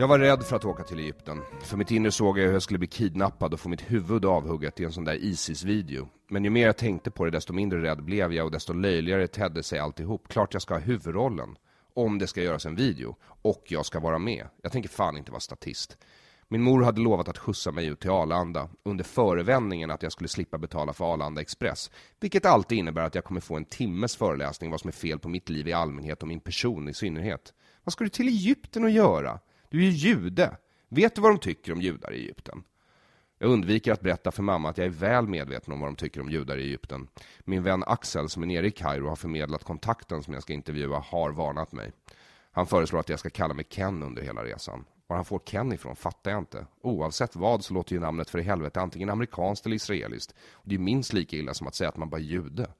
Jag var rädd för att åka till Egypten. För mitt inre såg jag hur jag skulle bli kidnappad och få mitt huvud avhugget i en sån där Isis-video. Men ju mer jag tänkte på det, desto mindre rädd blev jag och desto löjligare tedde sig alltihop. Klart jag ska ha huvudrollen. Om det ska göras en video. Och jag ska vara med. Jag tänker fan inte vara statist. Min mor hade lovat att skjutsa mig ut till Arlanda under förevändningen att jag skulle slippa betala för Arlanda Express. Vilket alltid innebär att jag kommer få en timmes föreläsning vad som är fel på mitt liv i allmänhet och min person i synnerhet. Vad ska du till Egypten och göra? Du är ju jude. Vet du vad de tycker om judar i Egypten? Jag undviker att berätta för mamma att jag är väl medveten om vad de tycker om judar i Egypten. Min vän Axel, som är nere i Kairo, har förmedlat kontakten som jag ska intervjua, har varnat mig. Han föreslår att jag ska kalla mig Ken under hela resan. Var han får Ken ifrån fattar jag inte. Oavsett vad så låter ju namnet för i helvete antingen amerikanskt eller israeliskt. det är minst lika illa som att säga att man bara är jude.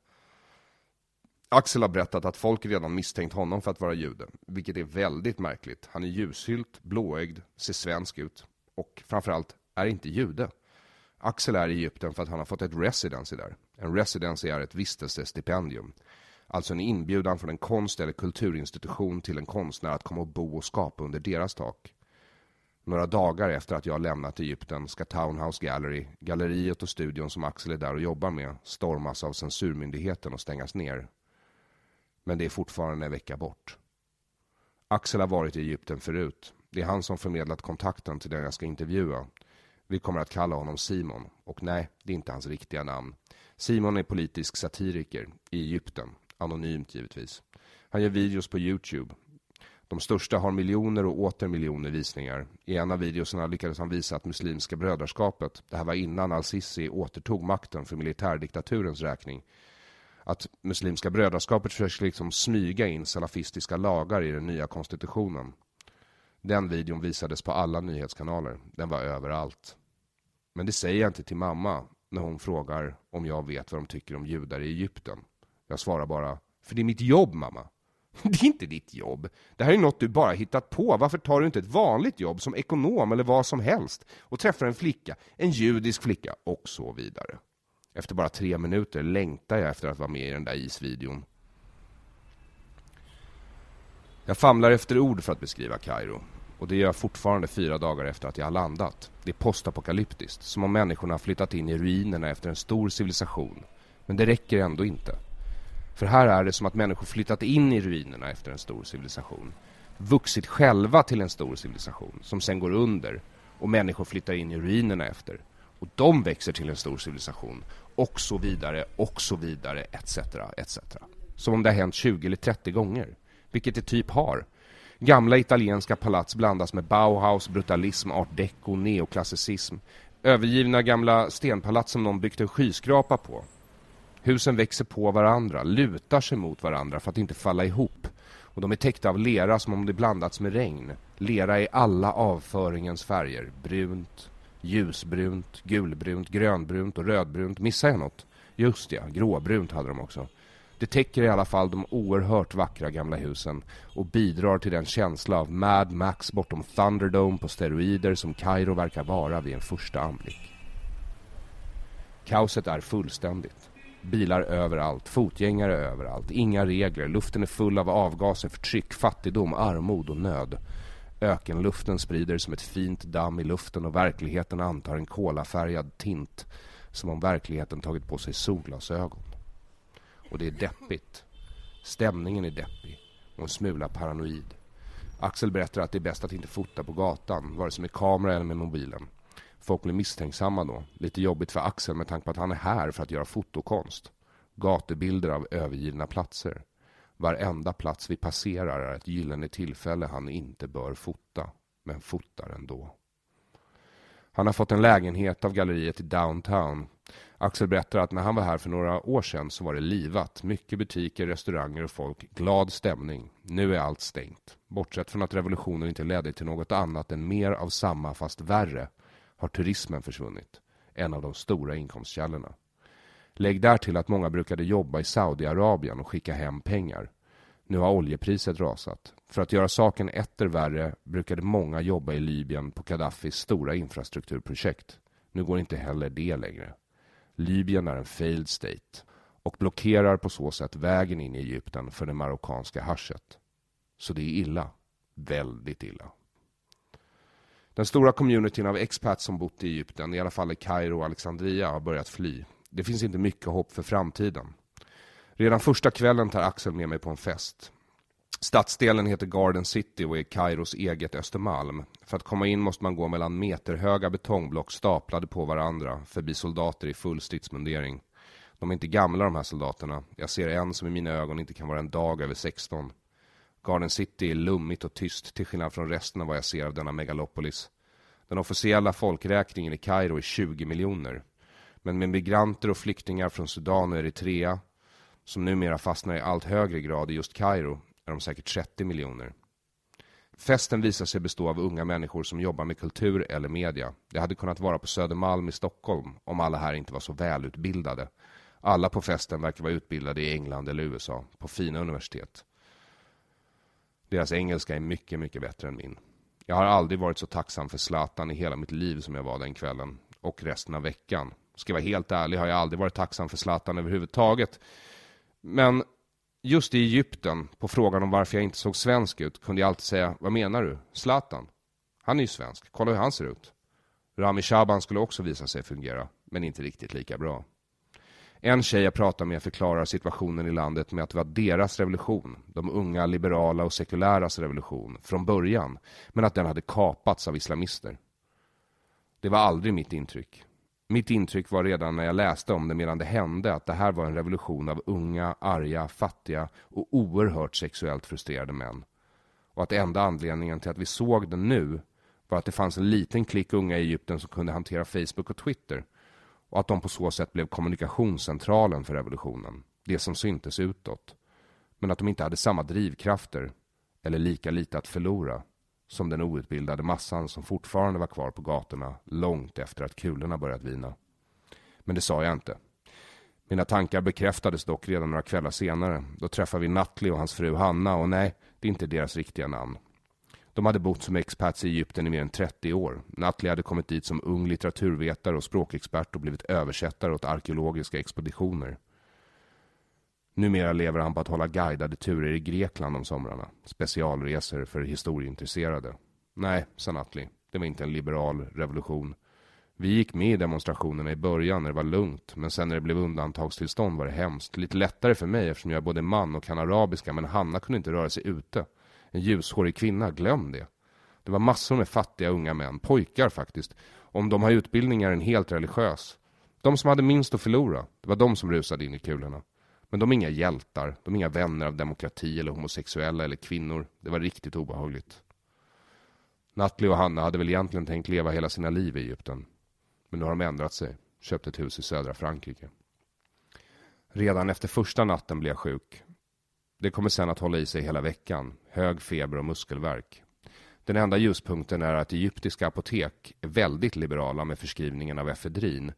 Axel har berättat att folk redan misstänkt honom för att vara jude, vilket är väldigt märkligt. Han är ljushylt, blåögd, ser svensk ut och framförallt är inte jude. Axel är i Egypten för att han har fått ett residency där. En residency är ett vistelsestipendium. Alltså en inbjudan från en konst eller kulturinstitution till en konstnär att komma och bo och skapa under deras tak. Några dagar efter att jag lämnat Egypten ska Townhouse Gallery, galleriet och studion som Axel är där och jobbar med, stormas av censurmyndigheten och stängas ner. Men det är fortfarande en vecka bort. Axel har varit i Egypten förut. Det är han som förmedlat kontakten till den jag ska intervjua. Vi kommer att kalla honom Simon. Och nej, det är inte hans riktiga namn. Simon är politisk satiriker i Egypten. Anonymt givetvis. Han gör videos på Youtube. De största har miljoner och åter miljoner visningar. I en av videorna lyckades han visa att Muslimska brödraskapet, det här var innan al-Sisi återtog makten för militärdiktaturens räkning, att Muslimska brödraskapet försöker liksom smyga in salafistiska lagar i den nya konstitutionen. Den videon visades på alla nyhetskanaler. Den var överallt. Men det säger jag inte till mamma när hon frågar om jag vet vad de tycker om judar i Egypten. Jag svarar bara, för det är mitt jobb mamma. Det är inte ditt jobb. Det här är något du bara hittat på. Varför tar du inte ett vanligt jobb som ekonom eller vad som helst och träffar en flicka, en judisk flicka och så vidare. Efter bara tre minuter längtar jag efter att vara med i den där isvideon. Jag famlar efter ord för att beskriva Kairo. Och det gör jag fortfarande fyra dagar efter att jag har landat. Det är postapokalyptiskt, som om människorna har flyttat in i ruinerna efter en stor civilisation. Men det räcker ändå inte. För här är det som att människor flyttat in i ruinerna efter en stor civilisation. Vuxit själva till en stor civilisation, som sen går under. Och människor flyttar in i ruinerna efter. Och de växer till en stor civilisation. Och så vidare, och så vidare, etc. etc. Som om det har hänt 20 eller 30 gånger. Vilket det typ har. Gamla italienska palats blandas med Bauhaus, brutalism, art deco, neoklassicism. Övergivna gamla stenpalats som någon byggt en skyskrapa på. Husen växer på varandra, lutar sig mot varandra för att inte falla ihop. Och de är täckta av lera som om det blandats med regn. Lera i alla avföringens färger. Brunt, ljusbrunt, gulbrunt, grönbrunt och rödbrunt. Missar jag något? Just ja, gråbrunt hade de också. Det täcker i alla fall de oerhört vackra gamla husen och bidrar till den känsla av Mad Max bortom Thunderdome på steroider som Kairo verkar vara vid en första anblick. Kaoset är fullständigt. Bilar överallt, fotgängare överallt, inga regler, luften är full av avgaser, förtryck, fattigdom, armod och nöd. Ökenluften sprider som ett fint damm i luften och verkligheten antar en kolafärgad tint som om verkligheten tagit på sig solglasögon. Och det är deppigt. Stämningen är deppig och en smula paranoid. Axel berättar att det är bäst att inte fota på gatan, vare sig med kamera eller med mobilen. Folk blir misstänksamma då. Lite jobbigt för Axel med tanke på att han är här för att göra fotokonst. Gatubilder av övergivna platser. Varenda plats vi passerar är ett gyllene tillfälle han inte bör fota, men fotar ändå. Han har fått en lägenhet av galleriet i downtown. Axel berättar att när han var här för några år sedan så var det livat. Mycket butiker, restauranger och folk. Glad stämning. Nu är allt stängt. Bortsett från att revolutionen inte ledde till något annat än mer av samma fast värre har turismen försvunnit. En av de stora inkomstkällorna. Lägg där till att många brukade jobba i Saudiarabien och skicka hem pengar. Nu har oljepriset rasat. För att göra saken etter värre brukade många jobba i Libyen på Gaddafis stora infrastrukturprojekt. Nu går inte heller det längre. Libyen är en failed state och blockerar på så sätt vägen in i Egypten för det marockanska haschet. Så det är illa. Väldigt illa. Den stora communityn av expats som bott i Egypten, i alla fall i Kairo och Alexandria, har börjat fly. Det finns inte mycket hopp för framtiden. Redan första kvällen tar Axel med mig på en fest. Stadsdelen heter Garden City och är Kairos eget Östermalm. För att komma in måste man gå mellan meterhöga betongblock staplade på varandra förbi soldater i full stridsmundering. De är inte gamla de här soldaterna. Jag ser en som i mina ögon inte kan vara en dag över 16. Garden City är lummigt och tyst till skillnad från resten av vad jag ser av denna megalopolis. Den officiella folkräkningen i Kairo är 20 miljoner. Men med migranter och flyktingar från Sudan och Eritrea, som numera fastnar i allt högre grad i just Kairo, är de säkert 30 miljoner. Festen visar sig bestå av unga människor som jobbar med kultur eller media. Det hade kunnat vara på Södermalm i Stockholm om alla här inte var så välutbildade. Alla på festen verkar vara utbildade i England eller USA, på fina universitet. Deras engelska är mycket, mycket bättre än min. Jag har aldrig varit så tacksam för Zlatan i hela mitt liv som jag var den kvällen. Och resten av veckan. Ska jag vara helt ärlig har jag aldrig varit tacksam för Zlatan överhuvudtaget. Men just i Egypten, på frågan om varför jag inte såg svensk ut, kunde jag alltid säga, vad menar du? Zlatan? Han är ju svensk, kolla hur han ser ut. Rami Shaban skulle också visa sig fungera, men inte riktigt lika bra. En tjej jag pratar med förklarar situationen i landet med att det var deras revolution, de unga liberala och sekuläras revolution, från början, men att den hade kapats av islamister. Det var aldrig mitt intryck. Mitt intryck var redan när jag läste om det medan det hände att det här var en revolution av unga, arga, fattiga och oerhört sexuellt frustrerade män. Och att enda anledningen till att vi såg den nu var att det fanns en liten klick unga i Egypten som kunde hantera Facebook och Twitter och att de på så sätt blev kommunikationscentralen för revolutionen, det som syntes utåt. Men att de inte hade samma drivkrafter, eller lika lite att förlora, som den outbildade massan som fortfarande var kvar på gatorna långt efter att kulorna börjat vina. Men det sa jag inte. Mina tankar bekräftades dock redan några kvällar senare. Då träffade vi Natli och hans fru Hanna och nej, det är inte deras riktiga namn. De hade bott som expats i Egypten i mer än 30 år. Natli hade kommit dit som ung litteraturvetare och språkexpert och blivit översättare åt arkeologiska expeditioner. Numera lever han på att hålla guidade turer i Grekland om somrarna. Specialresor för historieintresserade. Nej, sa Natli. Det var inte en liberal revolution. Vi gick med i demonstrationerna i början när det var lugnt, men sen när det blev undantagstillstånd var det hemskt. Lite lättare för mig eftersom jag är både man och kan arabiska, men Hanna kunde inte röra sig ute. En ljushårig kvinna, glöm det. Det var massor med fattiga unga män, pojkar faktiskt. Om de har utbildningar en helt religiös. De som hade minst att förlora, det var de som rusade in i kulorna. Men de är inga hjältar, de är inga vänner av demokrati eller homosexuella eller kvinnor. Det var riktigt obehagligt. Natli och Hanna hade väl egentligen tänkt leva hela sina liv i Egypten. Men nu har de ändrat sig, köpt ett hus i södra Frankrike. Redan efter första natten blev jag sjuk. Det kommer sen att hålla i sig hela veckan. Hög feber och muskelvärk. Den enda ljuspunkten är att egyptiska apotek är väldigt liberala med förskrivningen av efedrin.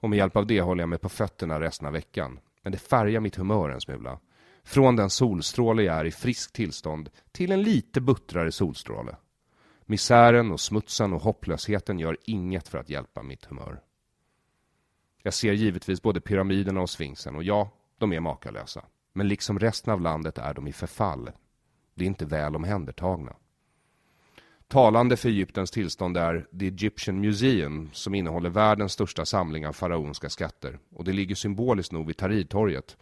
Och med hjälp av det håller jag mig på fötterna resten av veckan. Men det färgar mitt humör en smula. Från den solstråle jag är i friskt tillstånd till en lite buttrare solstråle. Misären och smutsen och hopplösheten gör inget för att hjälpa mitt humör. Jag ser givetvis både pyramiderna och sfinxen och ja, de är makalösa. Men liksom resten av landet är de i förfall. Det är inte väl omhändertagna. Talande för Egyptens tillstånd är The Egyptian Museum som innehåller världens största samling av faraonska skatter och det ligger symboliskt nog vid Tahrirtorget.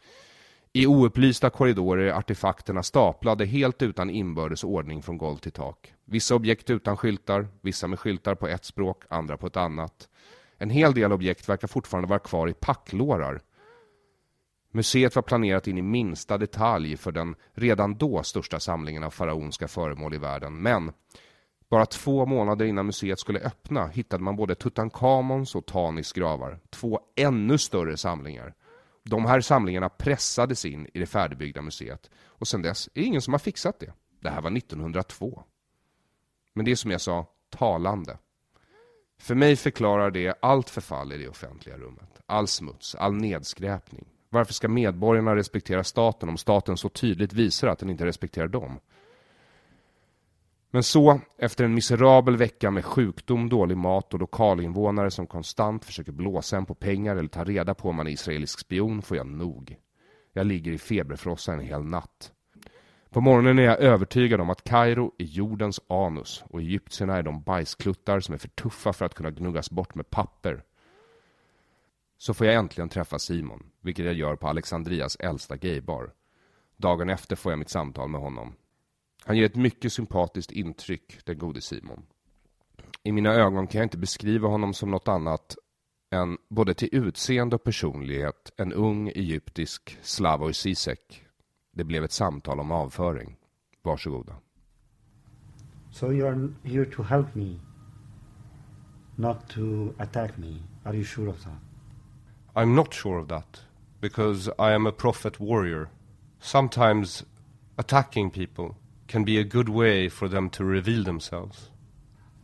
I oupplysta korridorer är artefakterna staplade helt utan inbördes ordning från golv till tak. Vissa objekt utan skyltar, vissa med skyltar på ett språk, andra på ett annat. En hel del objekt verkar fortfarande vara kvar i packlårar. Museet var planerat in i minsta detalj för den redan då största samlingen av faraonska föremål i världen, men bara två månader innan museet skulle öppna hittade man både Tutankhamons och Tanis gravar, två ännu större samlingar. De här samlingarna pressades in i det färdigbyggda museet och sedan dess är det ingen som har fixat det. Det här var 1902. Men det är som jag sa, talande. För mig förklarar det allt förfall i det offentliga rummet. All smuts, all nedskräpning. Varför ska medborgarna respektera staten om staten så tydligt visar att den inte respekterar dem? Men så, efter en miserabel vecka med sjukdom, dålig mat och lokalinvånare som konstant försöker blåsa en på pengar eller ta reda på om man är israelisk spion, får jag nog. Jag ligger i feberfrossa en hel natt. På morgonen är jag övertygad om att Kairo är jordens anus och egyptierna är de bajskluttar som är för tuffa för att kunna gnuggas bort med papper. Så får jag äntligen träffa Simon, vilket jag gör på Alexandrias äldsta gaybar. Dagen efter får jag mitt samtal med honom. Han ger ett mycket sympatiskt intryck, den gode Simon. I mina ögon kan jag inte beskriva honom som något annat än både till utseende och personlighet en ung egyptisk Slavoj Zizek. Det blev ett samtal om avföring. Varsågoda. So you're here to help me, not to attack me. Are you sure of that? I'm not sure of that, because I am a prophet warrior. Sometimes attacking people can be a good way for them to reveal themselves.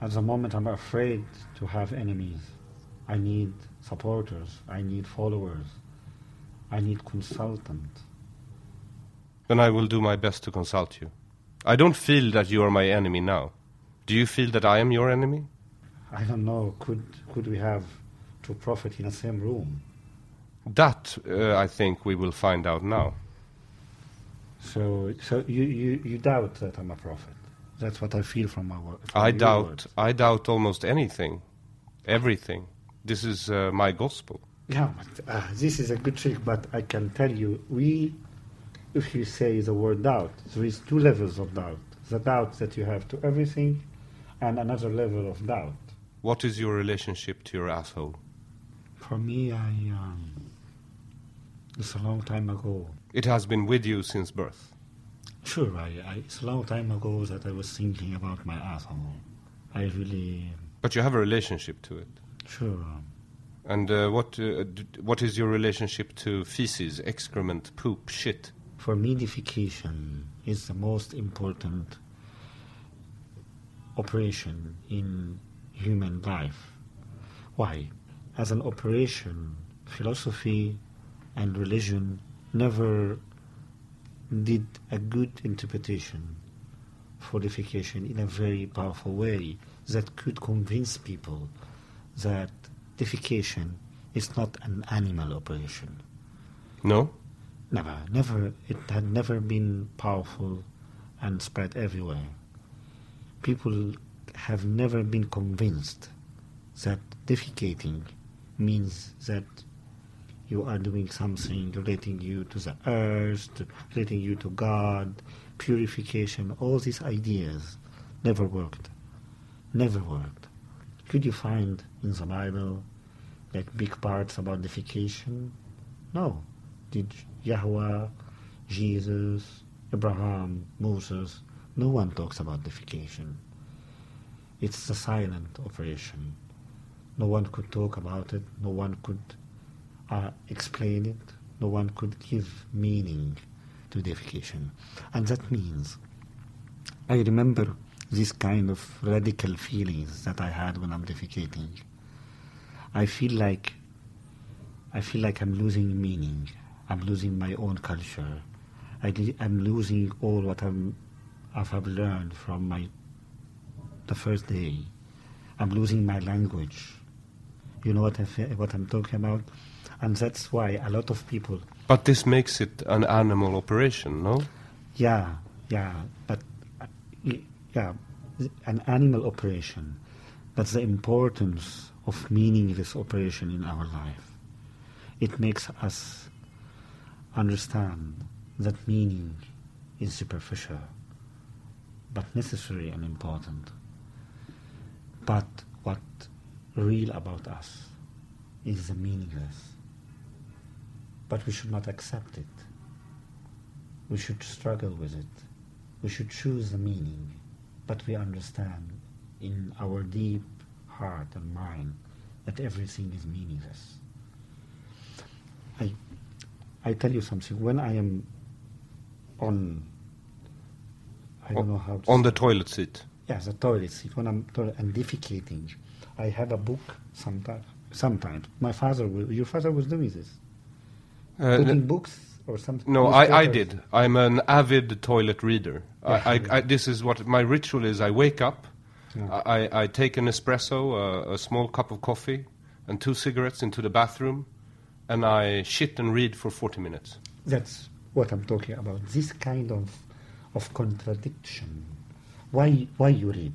At the moment, I'm afraid to have enemies. I need supporters. I need followers. I need consultants. Then I will do my best to consult you. I don't feel that you are my enemy now. Do you feel that I am your enemy? I don't know. Could could we have two prophets in the same room? That, uh, I think, we will find out now. So, so you, you, you doubt that I'm a prophet. That's what I feel from my work. I doubt. I doubt almost anything, everything. This is uh, my gospel. Yeah, but, uh, this is a good trick. But I can tell you, we, if you say the word doubt, there is two levels of doubt: the doubt that you have to everything, and another level of doubt. What is your relationship to your asshole? For me, I um, it's a long time ago. It has been with you since birth. Sure, I, I, it's a long time ago that I was thinking about my asshole. I really, But you have a relationship to it. sure. And uh, what uh, what is your relationship to feces, excrement, poop, shit? For me, defecation is the most important operation in human life. Why? As an operation, philosophy and religion never did a good interpretation for defecation in a very powerful way that could convince people that defecation is not an animal operation. No. Never, never. It had never been powerful and spread everywhere. People have never been convinced that defecating means that you are doing something relating you to the earth, to- relating you to God, purification. All these ideas never worked. Never worked. Could you find in the Bible like big parts about defecation? No. Did Yahweh, Jesus, Abraham, Moses, no one talks about defecation. It's a silent operation. No one could talk about it, no one could uh, explain it, no one could give meaning to defecation. And that means I remember this kind of radical feelings that I had when I'm defecating. I feel like I feel like I'm losing meaning. I'm losing my own culture. I, am losing all what I'm, I've learned from my the first day. I'm losing my language. You know what, I, what I'm talking about? And that's why a lot of people. But this makes it an animal operation, no? Yeah, yeah. But, uh, yeah, an animal operation. That's the importance of meaningless operation in our life. It makes us understand that meaning is superficial, but necessary and important. But what real about us is the meaningless. But we should not accept it. We should struggle with it. We should choose the meaning. But we understand in our deep heart and mind that everything is meaningless. I, I tell you something. When I am on, I don't know how to on the toilet seat. Yes, the toilet seat. When I'm toilet and defecating, I have a book sometimes. Sometimes my father, will, your father was doing this, putting books or something. No, I, I did. I'm an avid toilet reader. I, I, I, this is what my ritual is. I wake up, yeah. I, I take an espresso, uh, a small cup of coffee, and two cigarettes into the bathroom, and I shit and read for 40 minutes. That's what I'm talking about. This kind of of contradiction why, why you read?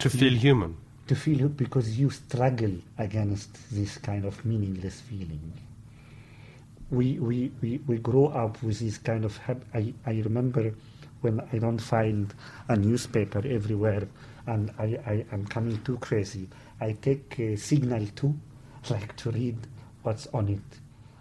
To feel you, human. To feel because you struggle against this kind of meaningless feeling. We, we, we, we grow up with this kind of. I, I remember when I don't find a newspaper everywhere and I, I am coming too crazy. I take uh, Signal 2, like to read what's on it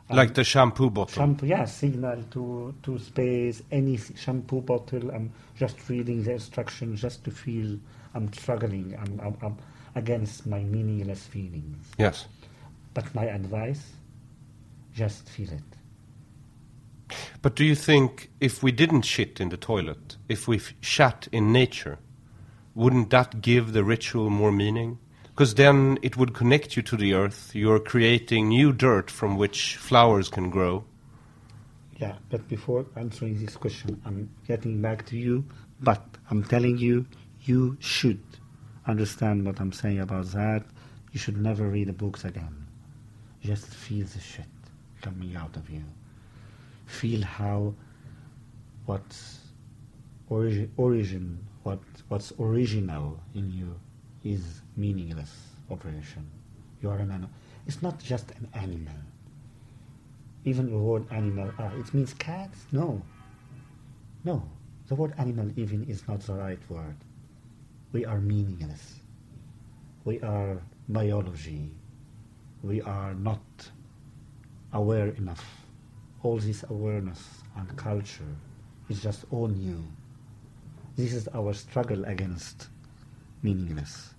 like the shampoo bottle. Shampoo, yeah, signal to to space, any shampoo bottle. I'm just reading the instructions just to feel I'm struggling. I'm, I'm, I'm against my meaningless feelings. Yes. But my advice, just feel it. But do you think if we didn't shit in the toilet, if we shat in nature, wouldn't that give the ritual more meaning? because then it would connect you to the earth. You're creating new dirt from which flowers can grow. Yeah, but before answering this question, I'm getting back to you, but I'm telling you, you should understand what I'm saying about that. You should never read the books again. Just feel the shit coming out of you. Feel how what's origin, origin what, what's original in you is meaningless operation. You are an animal. It's not just an animal. Even the word animal, ah, it means cat? No. No. The word animal even is not the right word. We are meaningless. We are biology. We are not aware enough. All this awareness and culture is just all new. This is our struggle against meaningless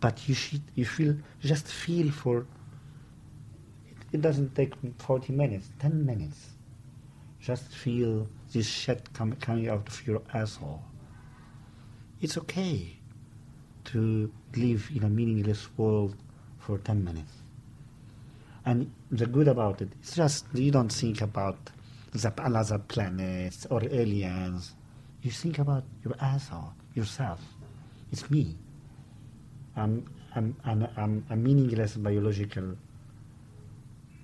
but you should you feel just feel for it, it doesn't take 40 minutes 10 minutes just feel this shit com- coming out of your asshole it's okay to live in a meaningless world for 10 minutes and the good about it is just you don't think about the other planets or aliens you think about your asshole yourself it's me I'm, I'm, I'm, I'm a meaningless biological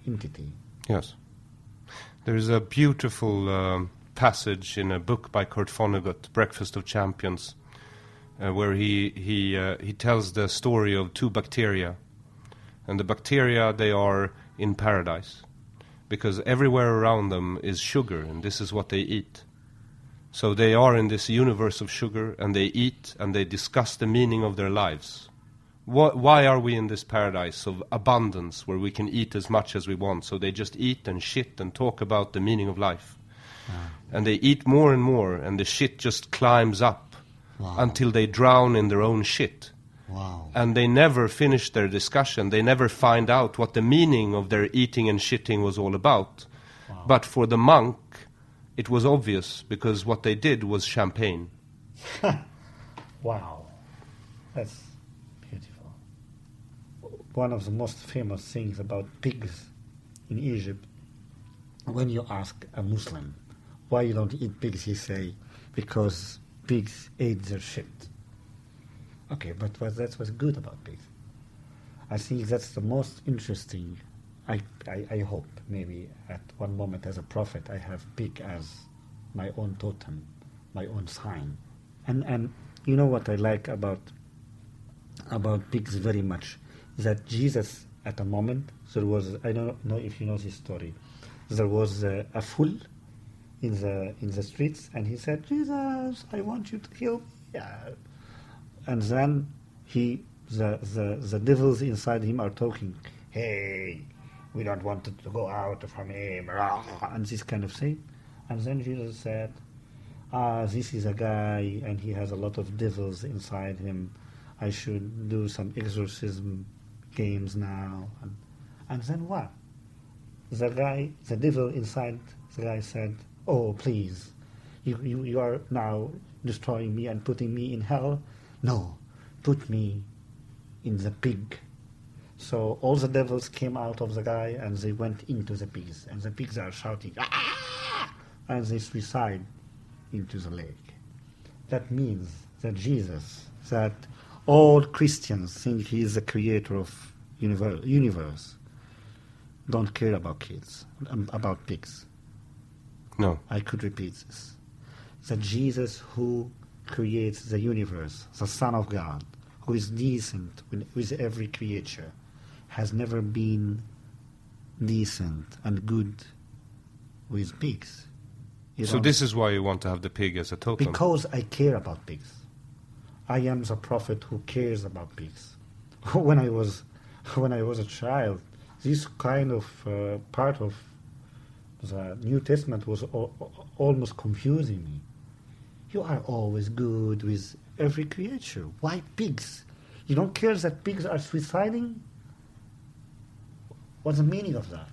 entity. Yes. There is a beautiful um, passage in a book by Kurt Vonnegut, Breakfast of Champions, uh, where he, he, uh, he tells the story of two bacteria. And the bacteria, they are in paradise because everywhere around them is sugar, and this is what they eat. So they are in this universe of sugar, and they eat and they discuss the meaning of their lives why are we in this paradise of abundance where we can eat as much as we want? So they just eat and shit and talk about the meaning of life. Wow. And they eat more and more, and the shit just climbs up wow. until they drown in their own shit. Wow. And they never finish their discussion. They never find out what the meaning of their eating and shitting was all about. But for the monk, it was obvious because what they did was champagne. Wow, that's beautiful. One of the most famous things about pigs in Egypt, when you ask a Muslim why you don't eat pigs, he say because pigs ate their shit. Okay, but what, that's what's good about pigs. I think that's the most interesting. I, I, I hope maybe at one moment as a prophet I have pig as my own totem, my own sign. And and you know what I like about about pigs very much that Jesus at a moment there was I don't know if you know this story. There was a, a fool in the in the streets and he said, Jesus, I want you to heal me. Yeah. And then he the, the the devils inside him are talking, Hey, we don't want to go out from him and this kind of thing. And then Jesus said, ah, this is a guy and he has a lot of devils inside him. I should do some exorcism games now. And, and then what? The guy, the devil inside the guy said, oh, please, you, you, you are now destroying me and putting me in hell. No, put me in the pig. So all the devils came out of the guy and they went into the pigs. And the pigs are shouting, ah! and they suicide into the lake. That means that Jesus, that all Christians think he is the creator of universe, universe don't care about kids, um, about pigs. No. I could repeat this. That Jesus who creates the universe, the Son of God, who is decent with, with every creature, has never been decent and good with pigs. You So this is why you want to have the pig as a totem. because I care about pigs. I am the prophet who cares about pigs. when I was when I was a child, this kind of uh, part of the New Testament was al- al- almost confusing me. You are always good with every creature. Why pigs? You don't care that pigs are suiciding? What's the meaning of that?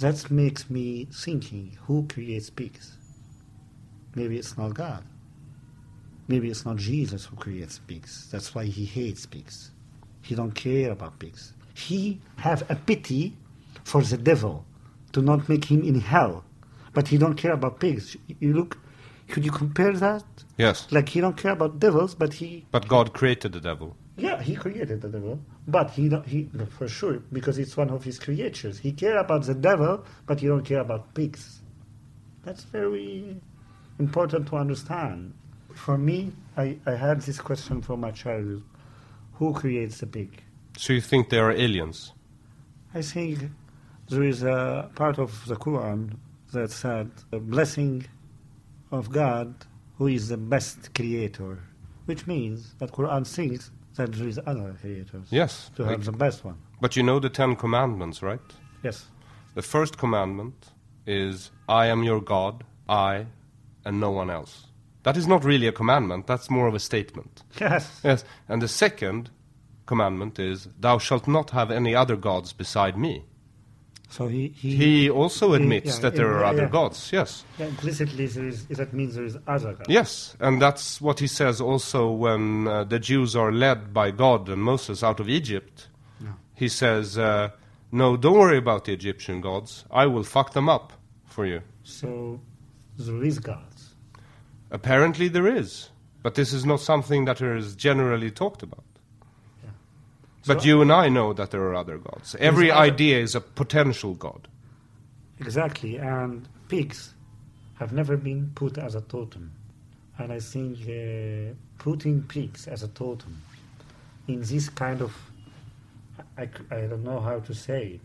That makes me thinking, who creates pigs? Maybe it's not God. Maybe it's not Jesus who creates pigs. That's why he hates pigs. He don't care about pigs. He have a pity for the devil to not make him in hell, but he don't care about pigs. You look, could you compare that? Yes. Like he don't care about devils, but he But God created the devil. yeah, he created the devil, but he don't, he for sure because it's one of his creatures. He care about the devil, but he don't care about pigs. That's very important to understand. For me, I, I had this question from my childhood: Who creates the pig? So you think they are aliens? I think there is a part of the Quran that said blessing of God, who is the best creator, which means that Quran thinks that there is other creators. Yes. To have the best one. But you know the Ten Commandments, right? Yes. The first commandment is, I am your God, I, and no one else. That is not really a commandment, that's more of a statement. Yes. Yes. And the second commandment is, Thou shalt not have any other gods beside me. So he he, He also admits yeah, that there are other gods, yes. Yeah, implicitly is that means there is other gods. Yes, and that's what he says also when uh, the Jews are led by God and Moses out of Egypt. Yeah. He says, uh, No, don't worry about the Egyptian gods. I will fuck them up for you. So there is gods. Apparently there is, but this is not something that is generally talked about. But So- you and I know that there are other gods. Every other- idea is a potential god. Exactly, and pigs have never been put as a totem. And I think uh, putting pigs as a totem in this kind of—I don't know how to say it.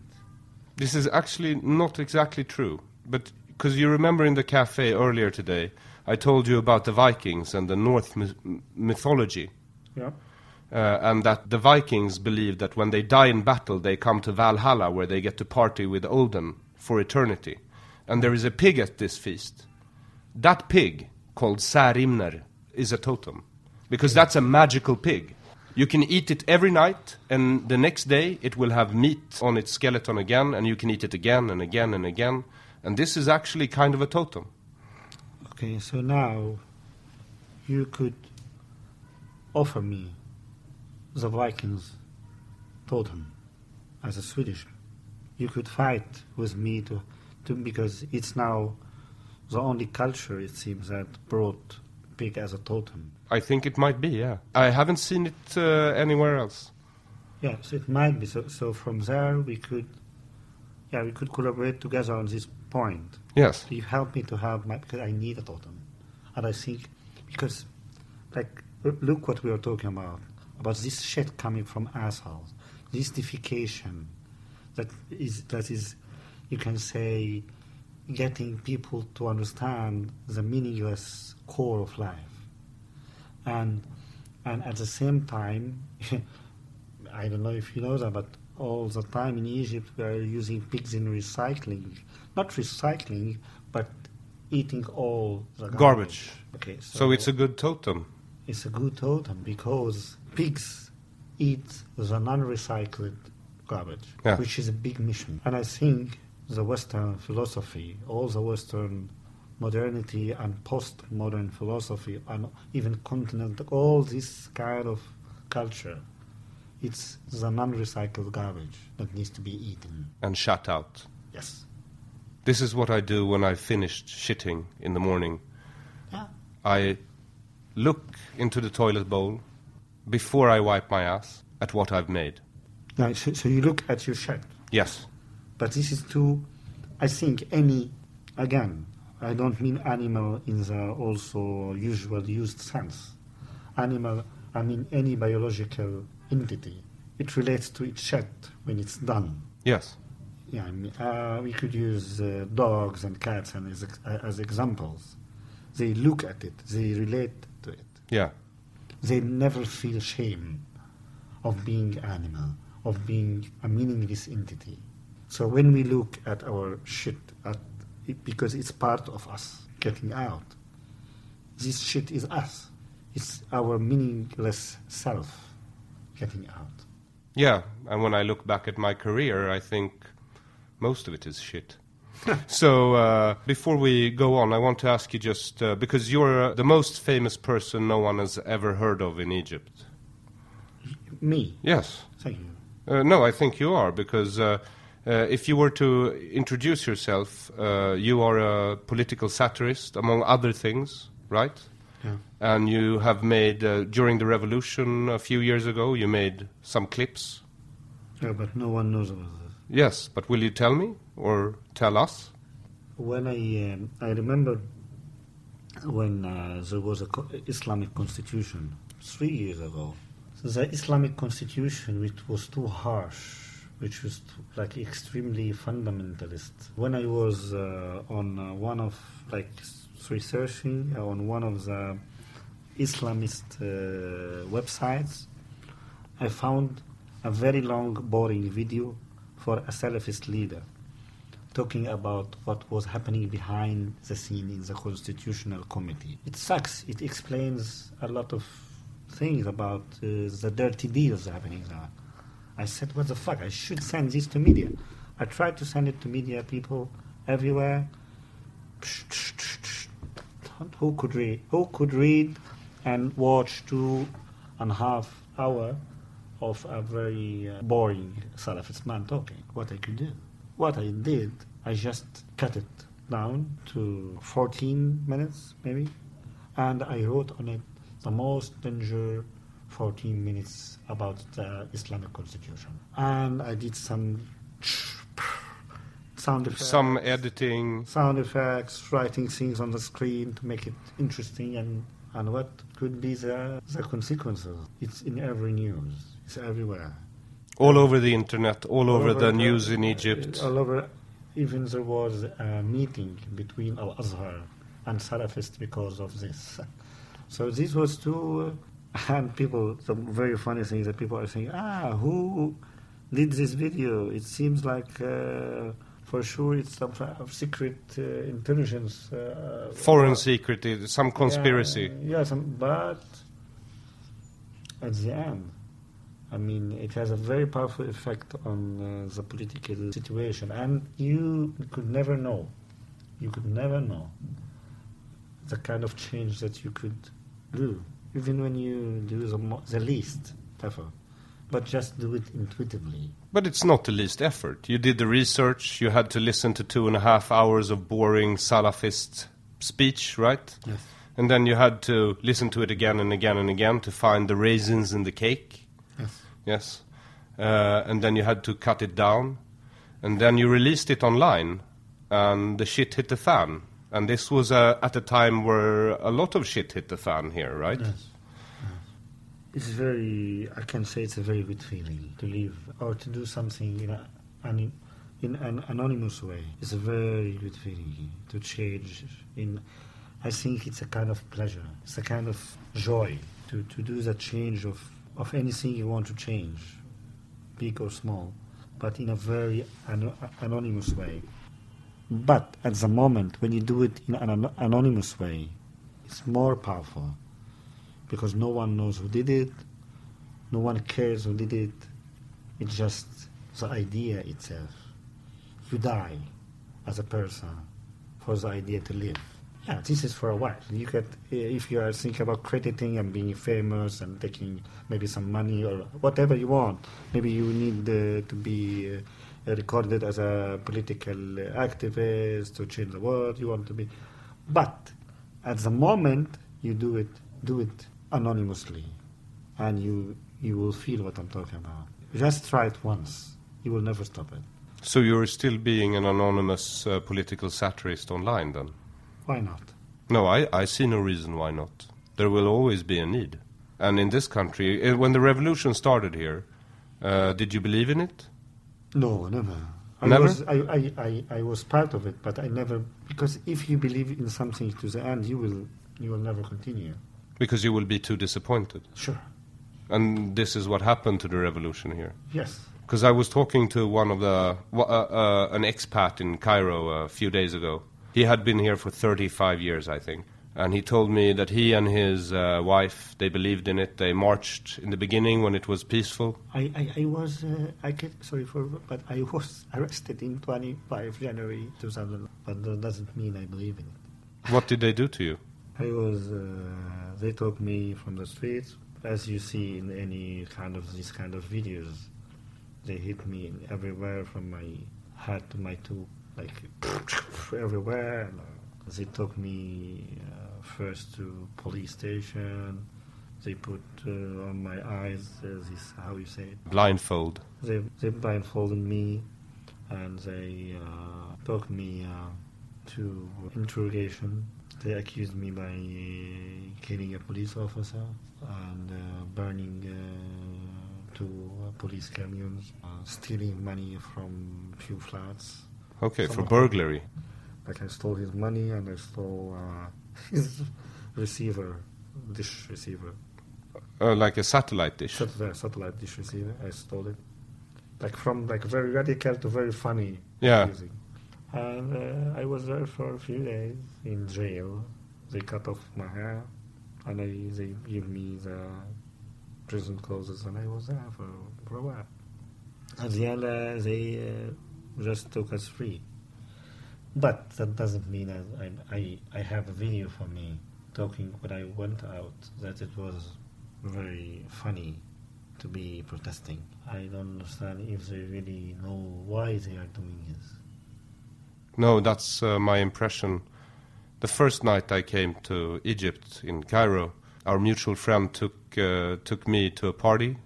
This is actually not exactly true. But because you remember in the cafe earlier today, I told you about the Vikings and the North myth- mythology. Yeah. Uh, and that the Vikings believe that when they die in battle, they come to Valhalla, where they get to party with Odin for eternity. And there is a pig at this feast. That pig, called Särimner, is a totem. Because that's a magical pig. You can eat it every night, and the next day it will have meat on its skeleton again, and you can eat it again and again and again. And this is actually kind of a totem. Okay, so now you could offer me the Vikings told totem as a Swedish. You could fight with me to, to because it's now the only culture it seems that brought pig as a totem. I think it might be, yeah. I haven't seen it uh, anywhere else. Yeah, so it might be. So, so from there we could, yeah, we could collaborate together on this point. Yes. You help me to have my because I need a totem, and I think because, like, look what we are talking about about this shit coming from assholes, this deification, that is that is, you can say, getting people to understand the meaningless core of life, and and at the same time. I don't know if you know that, but all the time in Egypt we are using pigs in recycling. Not recycling, but eating all the garbage. Garbage. Okay, So it's a good totem. it's a good totem because pigs eat the non-recycled garbage, Yeah. which is a big mission. And I think the Western philosophy, all the Western modernity and post-modern philosophy, and even continent, all this kind of culture, it's the non-recycled garbage that needs to be eaten. And shut out. Yes. This is what I do when I've finished shitting in the morning. Yeah. I look into the toilet bowl before I wipe my ass at what I've made. So, so you look at your shirt. Yes. But this is to, I think, any, again, I don't mean animal in the also usual used sense. Animal, I mean any biological entity. It relates to its shed when it's done. Yes. Yeah, I mean, uh, we could use uh, dogs and cats and as, as examples. They look at it, they relate to it. Yeah. They never feel shame of being animal, of being a meaningless entity. So when we look at our shit, at it, because it's part of us getting out, this shit is us. It's our meaningless self getting out. Yeah. And when I look back at my career, I think most of it is shit. so uh, before we go on, I want to ask you just uh, because you're uh, the most famous person no one has ever heard of in Egypt. Me, Yes. thank you. Uh, no, I think you are because uh, uh, if you were to introduce yourself, uh, you are a political satirist, among other things, right? Yeah. And you have made uh, during the revolution a few years ago. You made some clips. Yeah, but no one knows about that. Yes, but will you tell me or tell us? When I um, I remember when uh, there was a co- Islamic constitution three years ago. The Islamic constitution, which was too harsh, which was too, like extremely fundamentalist. When I was uh, on uh, one of like researching on one of the Islamist uh, websites, I found a very long, boring video for a Salafist leader talking about what was happening behind the scene in the Constitutional Committee. It sucks. It explains a lot of things about uh, the dirty deals happening there. I said, what the fuck? I should send this to media. I tried to send it to media people everywhere. Who could read? Who could read and watch two and a half hour of a very uh, boring Salafist man talking? What I could do? What I did, I just cut it down to 14 minutes, maybe, and I wrote on it the most danger 14 minutes about the Islamic constitution. And I did some sound effects. Some editing. sound effects, writing things on the screen to make it interesting, and, and what could be the, the consequences. It's in every news, it's everywhere. All over the internet, all, over, the the- news in Egypt. All over, even there was a meeting between Al Azhar and Salafists because of this. So this was uh, and people, the very funny thing is that people are saying, ah, who did this video? It seems like uh, for sure it's some secret uh, intelligence. Uh, Foreign uh, secret, uh, some conspiracy. Yeah, yes, um, but at the end, I mean, it has a very powerful effect on uh, the political situation, and you could never know you could never know the kind of change that you could do, even when you do the, mo- the least effort. But just do it intuitively. But it's not the least effort. You did the research, you had to listen to two and a half hours of boring Salafist speech, right? Yes. And then you had to listen to it again and again and again to find the raisins in the cake. Yes. Yes. Uh, and then you had to cut it down. And then you released it online. And the shit hit the fan. And this was uh, at a time where a lot of shit hit the fan here, right? Yes. It's very, I can say it's a very good feeling to live or to do something in, a, an, in an anonymous way. It's a very good feeling to change. In, I think it's a kind of pleasure. It's a kind of joy to, to do that change of, of anything you want to change, big or small, but in a very an, anonymous way. But at the moment, when you do it in an an- anonymous way, it's more powerful because no one knows who did it, no one cares who did it. It's just the idea itself. You die as a person for the idea to live. Yeah, this is for a while. You get if you are thinking about crediting and being famous and taking maybe some money or whatever you want. Maybe you need uh, to be uh, recorded as a political activist to change the world. You want to be, but at the moment you do it, do it anonymously, and you you will feel what I'm talking about. Just try it once. You will never stop it. So you're still being an anonymous uh, political satirist online then? Why not? No, I, I see no reason why not. There will always be a need. And in this country, uh, when the revolution started here, uh, did you believe in it? No, never. I Never? Was, I, I, I, I was part of it, but I never because if you believe in something to the end, you will you will never continue. Because you will be too disappointed. Sure. And this is what happened to the revolution here. Yes. Because I was talking to one of the uh, uh, an expat in Cairo a few days ago. He had been here for 35 years, I think, and he told me that he and his uh, wife they believed in it. They marched in the beginning when it was peaceful. I, I, I was uh, I get sorry for but I was arrested in 25 January 2000, but that doesn't mean I believe in it. What did they do to you? I was uh, they took me from the streets as you see in any kind of these kind of videos. They hit me everywhere from my head to my toe, like everywhere. Uh, they took me uh, first to police station. They put uh, on my eyes uh, this how you say it. Blindfold. They they blindfolded me, and they uh, took me uh, to interrogation. They accused me by killing a police officer and uh, burning uh, two police camions, uh, stealing money from few flats. Okay, for burglary. Like I stole his money and I stole uh, his receiver, dish receiver. Uh, like a satellite dish. Satellite, satellite dish receiver. I stole it. Like from like very radical to very funny. Yeah. Music. And uh, I was there for a few days in jail. They cut off my hair, and I, they give me the prison clothes, and I was there for, for a while. At the end, uh, they uh, just took us free. But that doesn't mean I, I, I have a video for me talking when I went out that it was very funny to be protesting. I don't understand if they really know why they are doing this. No, that's uh, my impression. The first night I came to Egypt in Cairo, our mutual friend took uh, took me to a party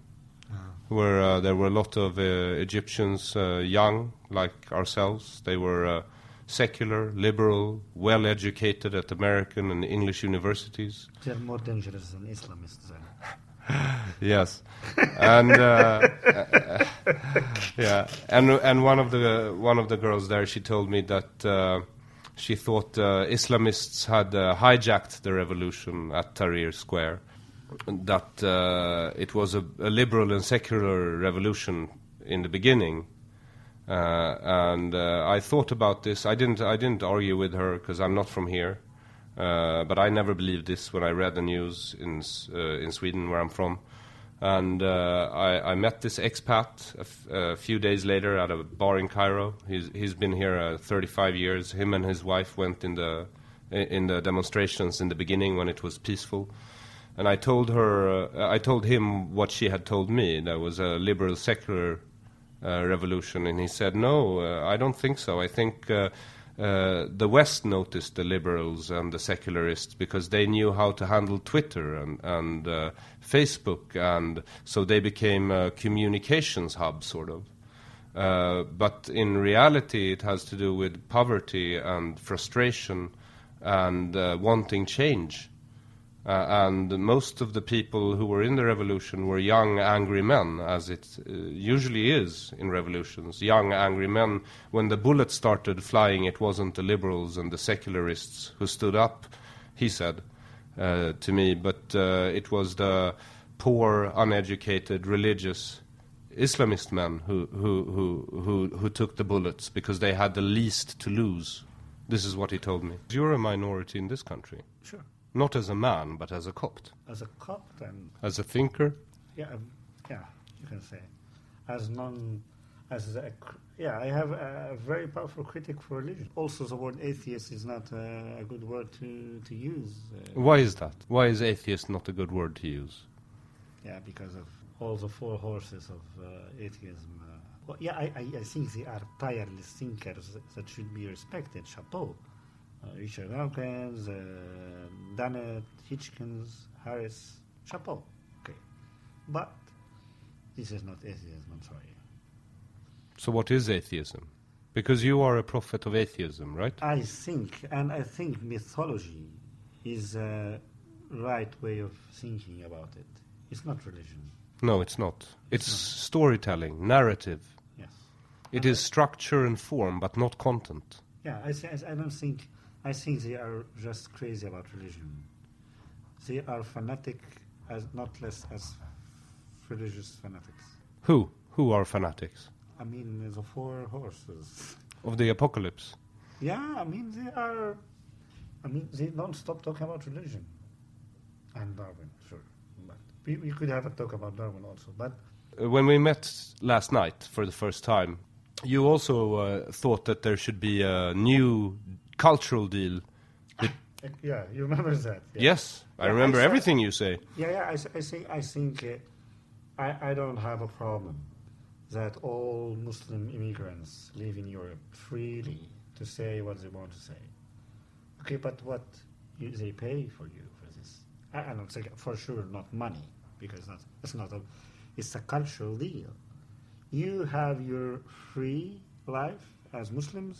where uh, there were a lot of uh, Egyptians, uh, young like ourselves. They were uh, secular, liberal, well educated at American and English universities. They are more dangerous than Islamists. Then. yes, and uh, uh, yeah, and and one of the one of the girls there, she told me that uh, she thought uh, Islamists had uh, hijacked the revolution at Tahrir Square, that uh, it was a, a liberal and secular revolution in the beginning. Uh, and uh, I thought about this. I didn't. I didn't argue with her because I'm not from here. Uh, but I never believed this when I read the news in uh, in Sweden, where I'm from. And uh, I, I met this expat a, f- a few days later at a bar in Cairo. He's, he's been here uh, 35 years. Him and his wife went in the, in the demonstrations in the beginning when it was peaceful. And I told her, I told him what she had told me. There was a liberal secular revolution, and he said, "No, uh, I don't think so. I think uh, uh, the West noticed the liberals and the secularists because they knew how to handle Twitter and, and uh, Facebook, and so they became a communications hub, sort of. Uh, but in reality, it has to do with poverty and frustration and uh, wanting change." Uh, and most of the people who were in the revolution were young, angry men, as it uh, usually is in revolutions. Young, angry men. When the bullets started flying, it wasn't the liberals and the secularists who stood up, he said uh, to me, but uh, it was the poor, uneducated, religious Islamist men who, who, who, who, who took the bullets because they had the least to lose. This is what he told me. You're a minority in this country. Sure. Not as a man, but as a Copt. As a Copt and As a thinker. yeah, um, yeah, you can say, as non, as a, yeah, I have a, very powerful critic for religion. Also, the word atheist is not a good word to to use. Uh, Why is that? Why is atheist not a good word to use? yeah, because of all the four horses of uh, atheism. Uh, well, yeah, I, I, I think they are tireless thinkers that should be respected. Chapeau. Richard Dawkins, uh, Hitchkins, Harris. Chapeau. Okay. But this is not atheism, I'm sorry. So, what is atheism? Because you are a prophet of atheism, right? I think, and I think mythology is a right way of thinking about it. It's not religion. No, it's not. It's storytelling, narrative. Yes. It is structure and form, but not content. Yeah, I, I don't think. I think they are just crazy about religion. They are fanatic, as not less as religious fanatics. Who? Who are fanatics? I mean, the four horses. Of the apocalypse? Yeah, I mean, they are. I mean, they don't stop talking about religion. And Darwin, sure. But we, we could have a talk about Darwin also. But Uh, When we met last night for the first time, you also uh, thought that there should be a new cultural deal. Yeah, you remember that? Yeah. yes, I Yeah, remember said- everything you say. Yeah, yeah. I think I think uh, I I don't have a problem that all Muslim immigrants live in Europe freely to say what they want to say. Okay, but what you, they pay for you for this? I, I don't say for sure not money because that's that's not a. It's a cultural deal. You have your free life as Muslims,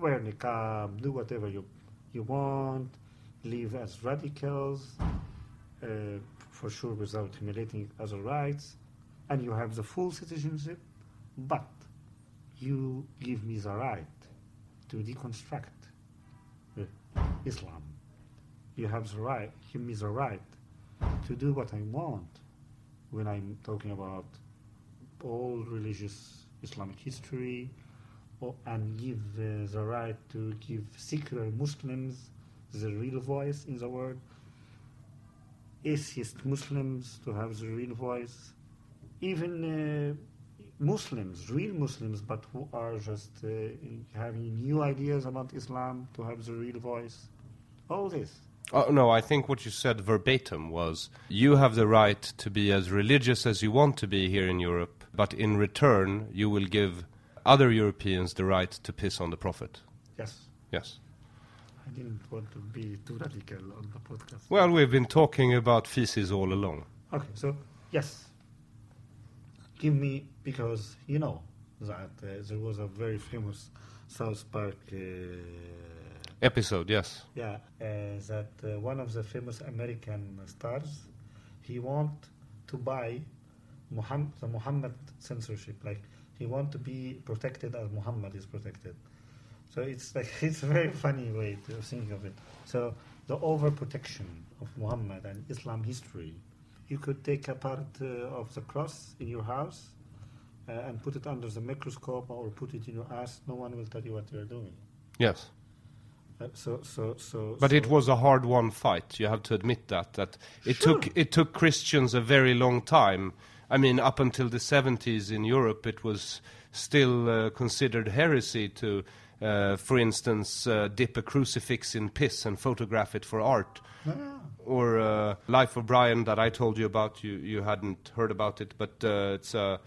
wear niqab, do whatever you you want, live as radicals, uh, for sure without humiliating other rights, and you have the full citizenship, but you give me the right to deconstruct uh, Islam. You have the right, give me the right to do what I want when I'm talking about all religious Islamic history, or, and give uh, the right to give secular Muslims the real voice in the world, atheist Muslims to have the real voice, even uh, Muslims, real Muslims, but who are just uh, having new ideas about Islam to have the real voice. All this. Oh, no, I think what you said verbatim was you have the right to be as religious as you want to be here in Europe, but in return, you will give other Europeans the right to piss on the Prophet. Yes. Yes. I didn't want to be too radical on the podcast. Well, we've been talking about feces all along. Okay, so yes, give me because you know that uh, there was a very famous South Park. Uh, Episode, yes. yeah, uh, that uh, one of the famous American stars, he want to buy Muhammad, the Muhammad censorship. Like he want to be protected as Muhammad is protected. So it's like it's a very funny way to think of it. So the overprotection of Muhammad and Islam history, you could take a part uh, of the cross in your house uh, and put it under the microscope or put it in your ass. No one will tell you what you are doing. Yes. Uh, so, so, so. But so it was a hard-won fight. You have to admit that. That it took it took Christians a very long time. I mean, up until the 70s in Europe, it was still uh, considered heresy to, uh, for instance, uh, dip a crucifix in piss and photograph it for art. Or uh, Life of Brian that I told you about. You you hadn't heard about it, but uh, it's uh,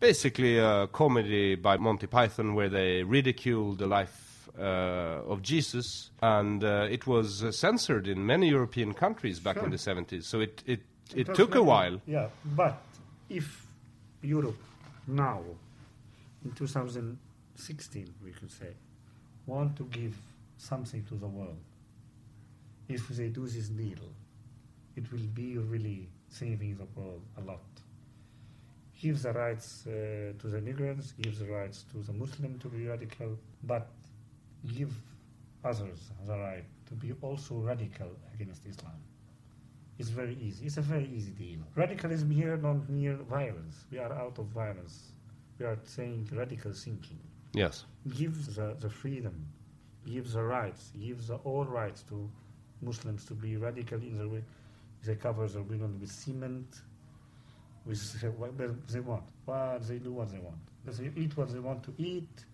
basically a comedy by Monty Python where they ridicule the life uh, of Jesus, and uh, it was uh, censored in many European countries back in the 70s. So it it, it was took a while. Yeah, but if Europe now, in 2016, we could say, want to give something to the world, if they do this deal, it will be really saving the world a lot. Give the rights uh, to the migrants, give the rights to the Muslim to be radical, but give others the right to be also radical against Islam. It's very easy. It's a very easy deal. Radicalism here don't mean violence. We are out of violence. We are saying radical thinking. Yes. Give the, the freedom, give the rights, give the all rights to Muslims to be radical in the way they cover the women with cement, with what they want. What they do what they want. They eat what they want to eat.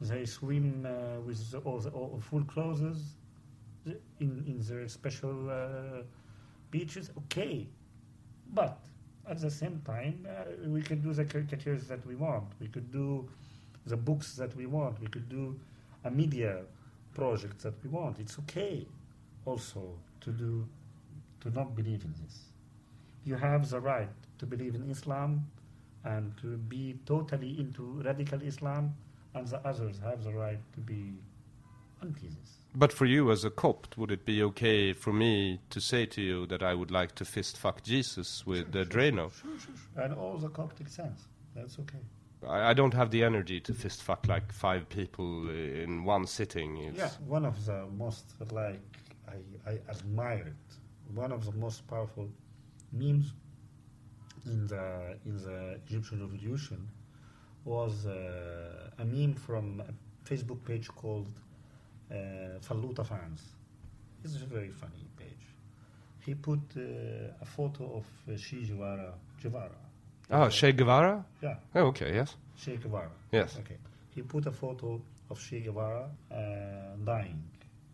They swim uh, with the, all the all full clothes in, in their special uh, beaches. Okay, but at the same time, uh, we can do the caricatures that we want. We could do the books that we want. We could do a media project that we want. It's okay also to do to not believe in this. You have the right to believe in Islam and to be totally into radical Islam, and the others have the right to be anti. But for you as a Copt, would it be okay for me to say to you that I would like to fist fuck Jesus with uh, Drano? Sure, sure, sure. And all the Coptic sense. That's okay. I, I don't have the energy to fist fuck like five people in one sitting. It's, Yeah, one of the most like I, I it. one of the most powerful memes in the in the Egyptian Revolution was uh, a meme from a Facebook page called uh, Falluta Fans. It's a very funny page. He put uh, a photo of uh, Che Guevara. Guevara. Oh, Che Guevara? Yeah, Oh, okay, yes. Che Guevara. Yes. Okay. He put a photo of Che Guevara uh, dying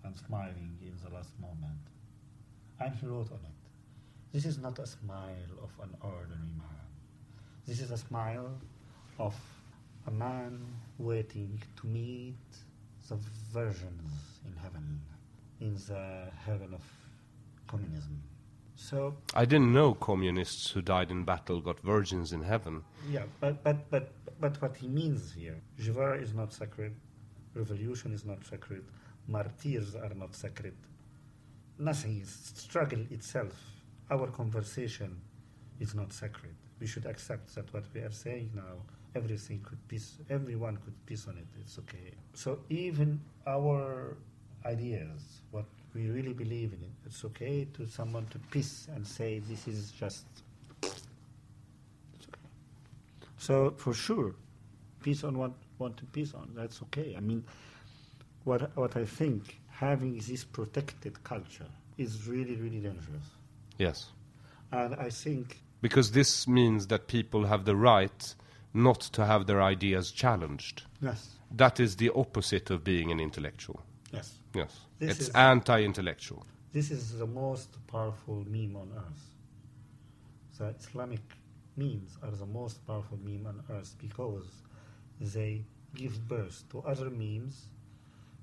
and smiling in the last moment. And he wrote on it, This is not a smile of an ordinary man. This is a smile of a man waiting to meet the virgins in heaven, in the heaven of communism. So I didn't know communists who died in battle got virgins in heaven. Yeah, but but but but what he means here, Guevara is not sacred, revolution is not sacred, martyrs are not sacred. Nothing is struggle itself. Our conversation is not sacred. We should accept that what we are saying now, everything could piece, everyone could piece on it. It's okay. So even our ideas, what we really believe in it, it's okay to someone to piece and say this is just So for sure, peace on what want to peace on. That's okay. I mean, what what I think having this protected culture is really really dangerous, Yes. and I think Because this means that people have the right not to have their ideas challenged. yes, That is the opposite of being an intellectual. yes, Yes. This it's anti intellectual. this is the most powerful meme on earth. The Islamic memes are the most powerful meme on earth because they give birth to other memes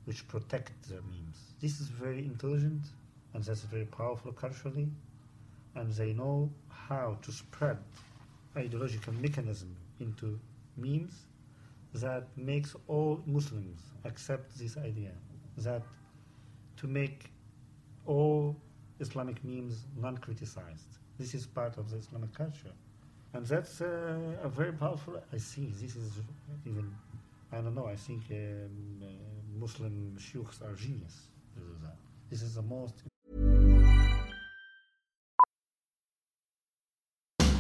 which protect their memes. This is very intelligent and that's very powerful culturally, and they know how to spread ideological mechanism into memes that makes all Muslims accept this idea that to make all Islamic memes non-criticized. This is part of the Islamic culture, and that's uh, a very powerful. I see this is even. I don't know. I think um, uh, Muslim sheikhs are genius. to do that. This is the most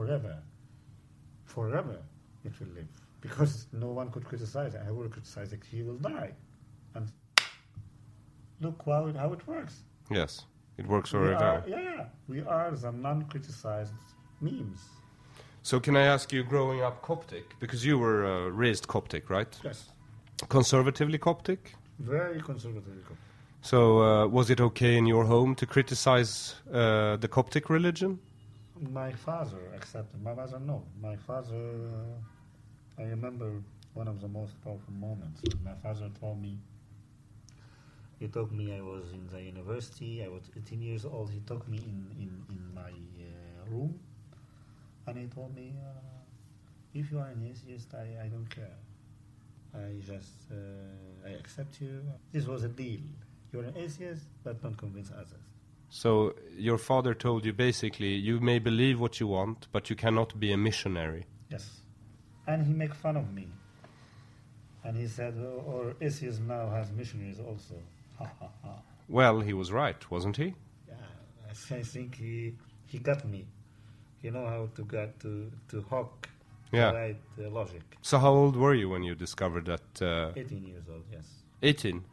forever. Forever it will live. Because no one could criticize it. I will criticize it, he will die. And look how it, how it works. Yes, it works very well. yeah, we are the non criticized memes. So can I ask you, growing up Coptic, because you were uh, raised Coptic, right? Yes. Conservatively Coptic. Very conservative. So uh, was it okay in your home to criticize uh, the Coptic religion? My father accepted. My mother, no. My father, I remember one of the most powerful moments. My father told me, he took me, I was in the university, I was 18 years old. He took me in, in, in my uh, room and he told me, uh, if you are an atheist, I, I don't care. I just, uh, I accept you. This was a deal. You're an atheist, but don't convince others. So your father told you basically, you may believe what you want, but you cannot be a missionary. Yes. And he make fun of me. And he said, oh, or atheism now has missionaries also. Ha ha ha. Well, he was right, wasn't he? Yeah, I think he he got me. You know how to get to to hook Yeah. the right uh, logic. So how old were you when you discovered that? Uh, 18 years old, yes. 18.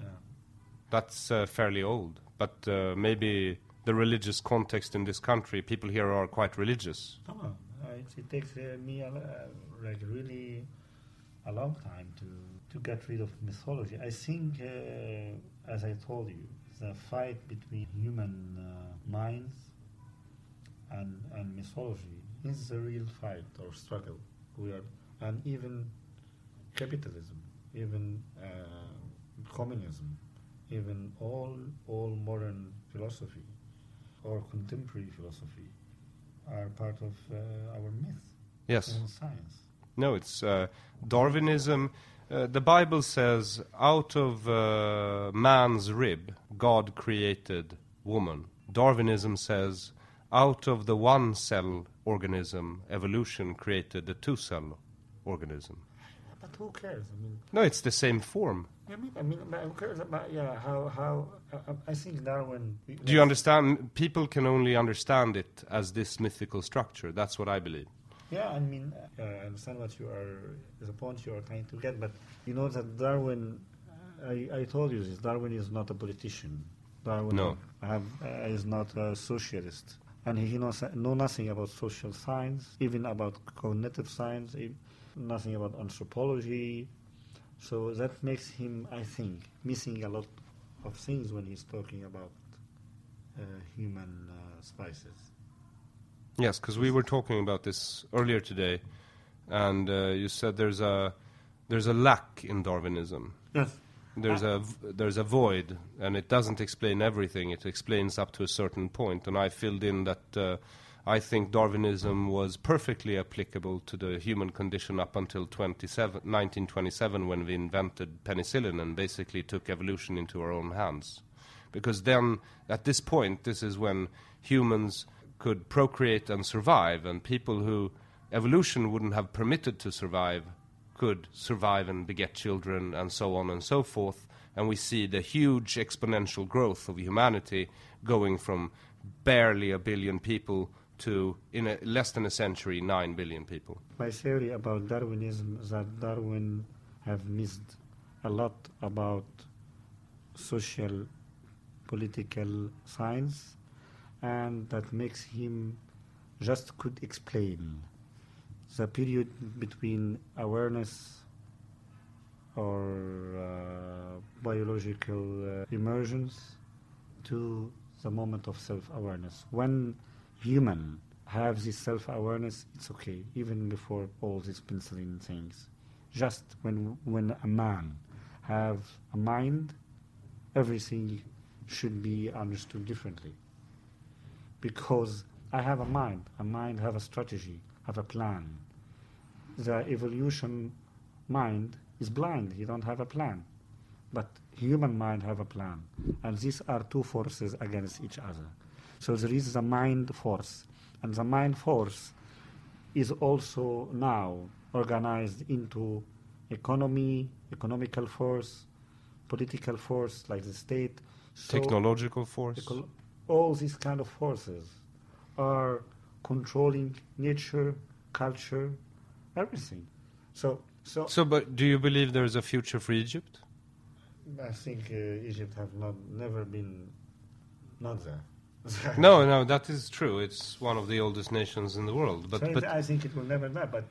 Yeah. That's uh, fairly old, but uh, maybe the religious context in this country, people here are quite religious. It, it takes uh, me a, uh, like really a long time to to get rid of mythology. I think, uh, as I told you, the fight between human uh, minds and and mythology is a real fight or struggle. We are, and even capitalism, even uh, communism, even all all modern philosophy or contemporary philosophy are part of uh, our myth Yes. and science. No, it's uh, Darwinism. Uh, the Bible says, out of uh, man's rib, God created woman. Darwinism says, out of the one cell organism, evolution created the two cell organism. Who cares? I mean, No, it's the same form. I mean, I mean, who cares about yeah? How how? Uh, I think Darwin. Do you understand? People can only understand it as this mythical structure. That's what I believe. Yeah, I mean, uh, I understand what you are, the point you are trying to get, but you know that Darwin, I, I told you this, Darwin is not a politician. Darwin No. have, uh, is not a socialist. And he knows know nothing about social science, even about cognitive science, nothing about anthropology. So that makes him, I think, missing a lot of things when he's talking about uh, human uh, spices. Yes, because we were talking about this earlier today, and uh, you said there's a there's a lack in Darwinism. Yes. There's a there's a void, and it doesn't explain everything. It explains up to a certain point, and I filled in that. Uh, I think Darwinism was perfectly applicable to the human condition up until 1927 when we invented penicillin and basically took evolution into our own hands. Because then, at this point, this is when humans could procreate and survive, and people who evolution wouldn't have permitted to survive could survive and beget children, and so on and so forth. And we see the huge exponential growth of humanity going from barely a billion people to, in a, less than a century, nine billion people. My theory about Darwinism is that Darwin have missed a lot about social political science and that makes him just could explain the period between awareness or uh, biological uh, to the moment of self-awareness. When human have this self-awareness, it's okay, even before all these penicillin things. Just when when a man have a mind, everything should be understood differently. Because I have a mind, a mind have a strategy, have a plan. The evolution mind is blind, he don't have a plan. But human mind have a plan. And these are two forces against each other. So there is the mind force. And the mind force is also now organized into economy, economical force, political force like the state. So Technological force. all these kind of forces are controlling nature, culture, everything. So, so, So, but do you believe there is a future for Egypt? I think uh, Egypt have not never been not there. No, no, that is true. It's one of the oldest nations in the world. But So but I think it will never die. But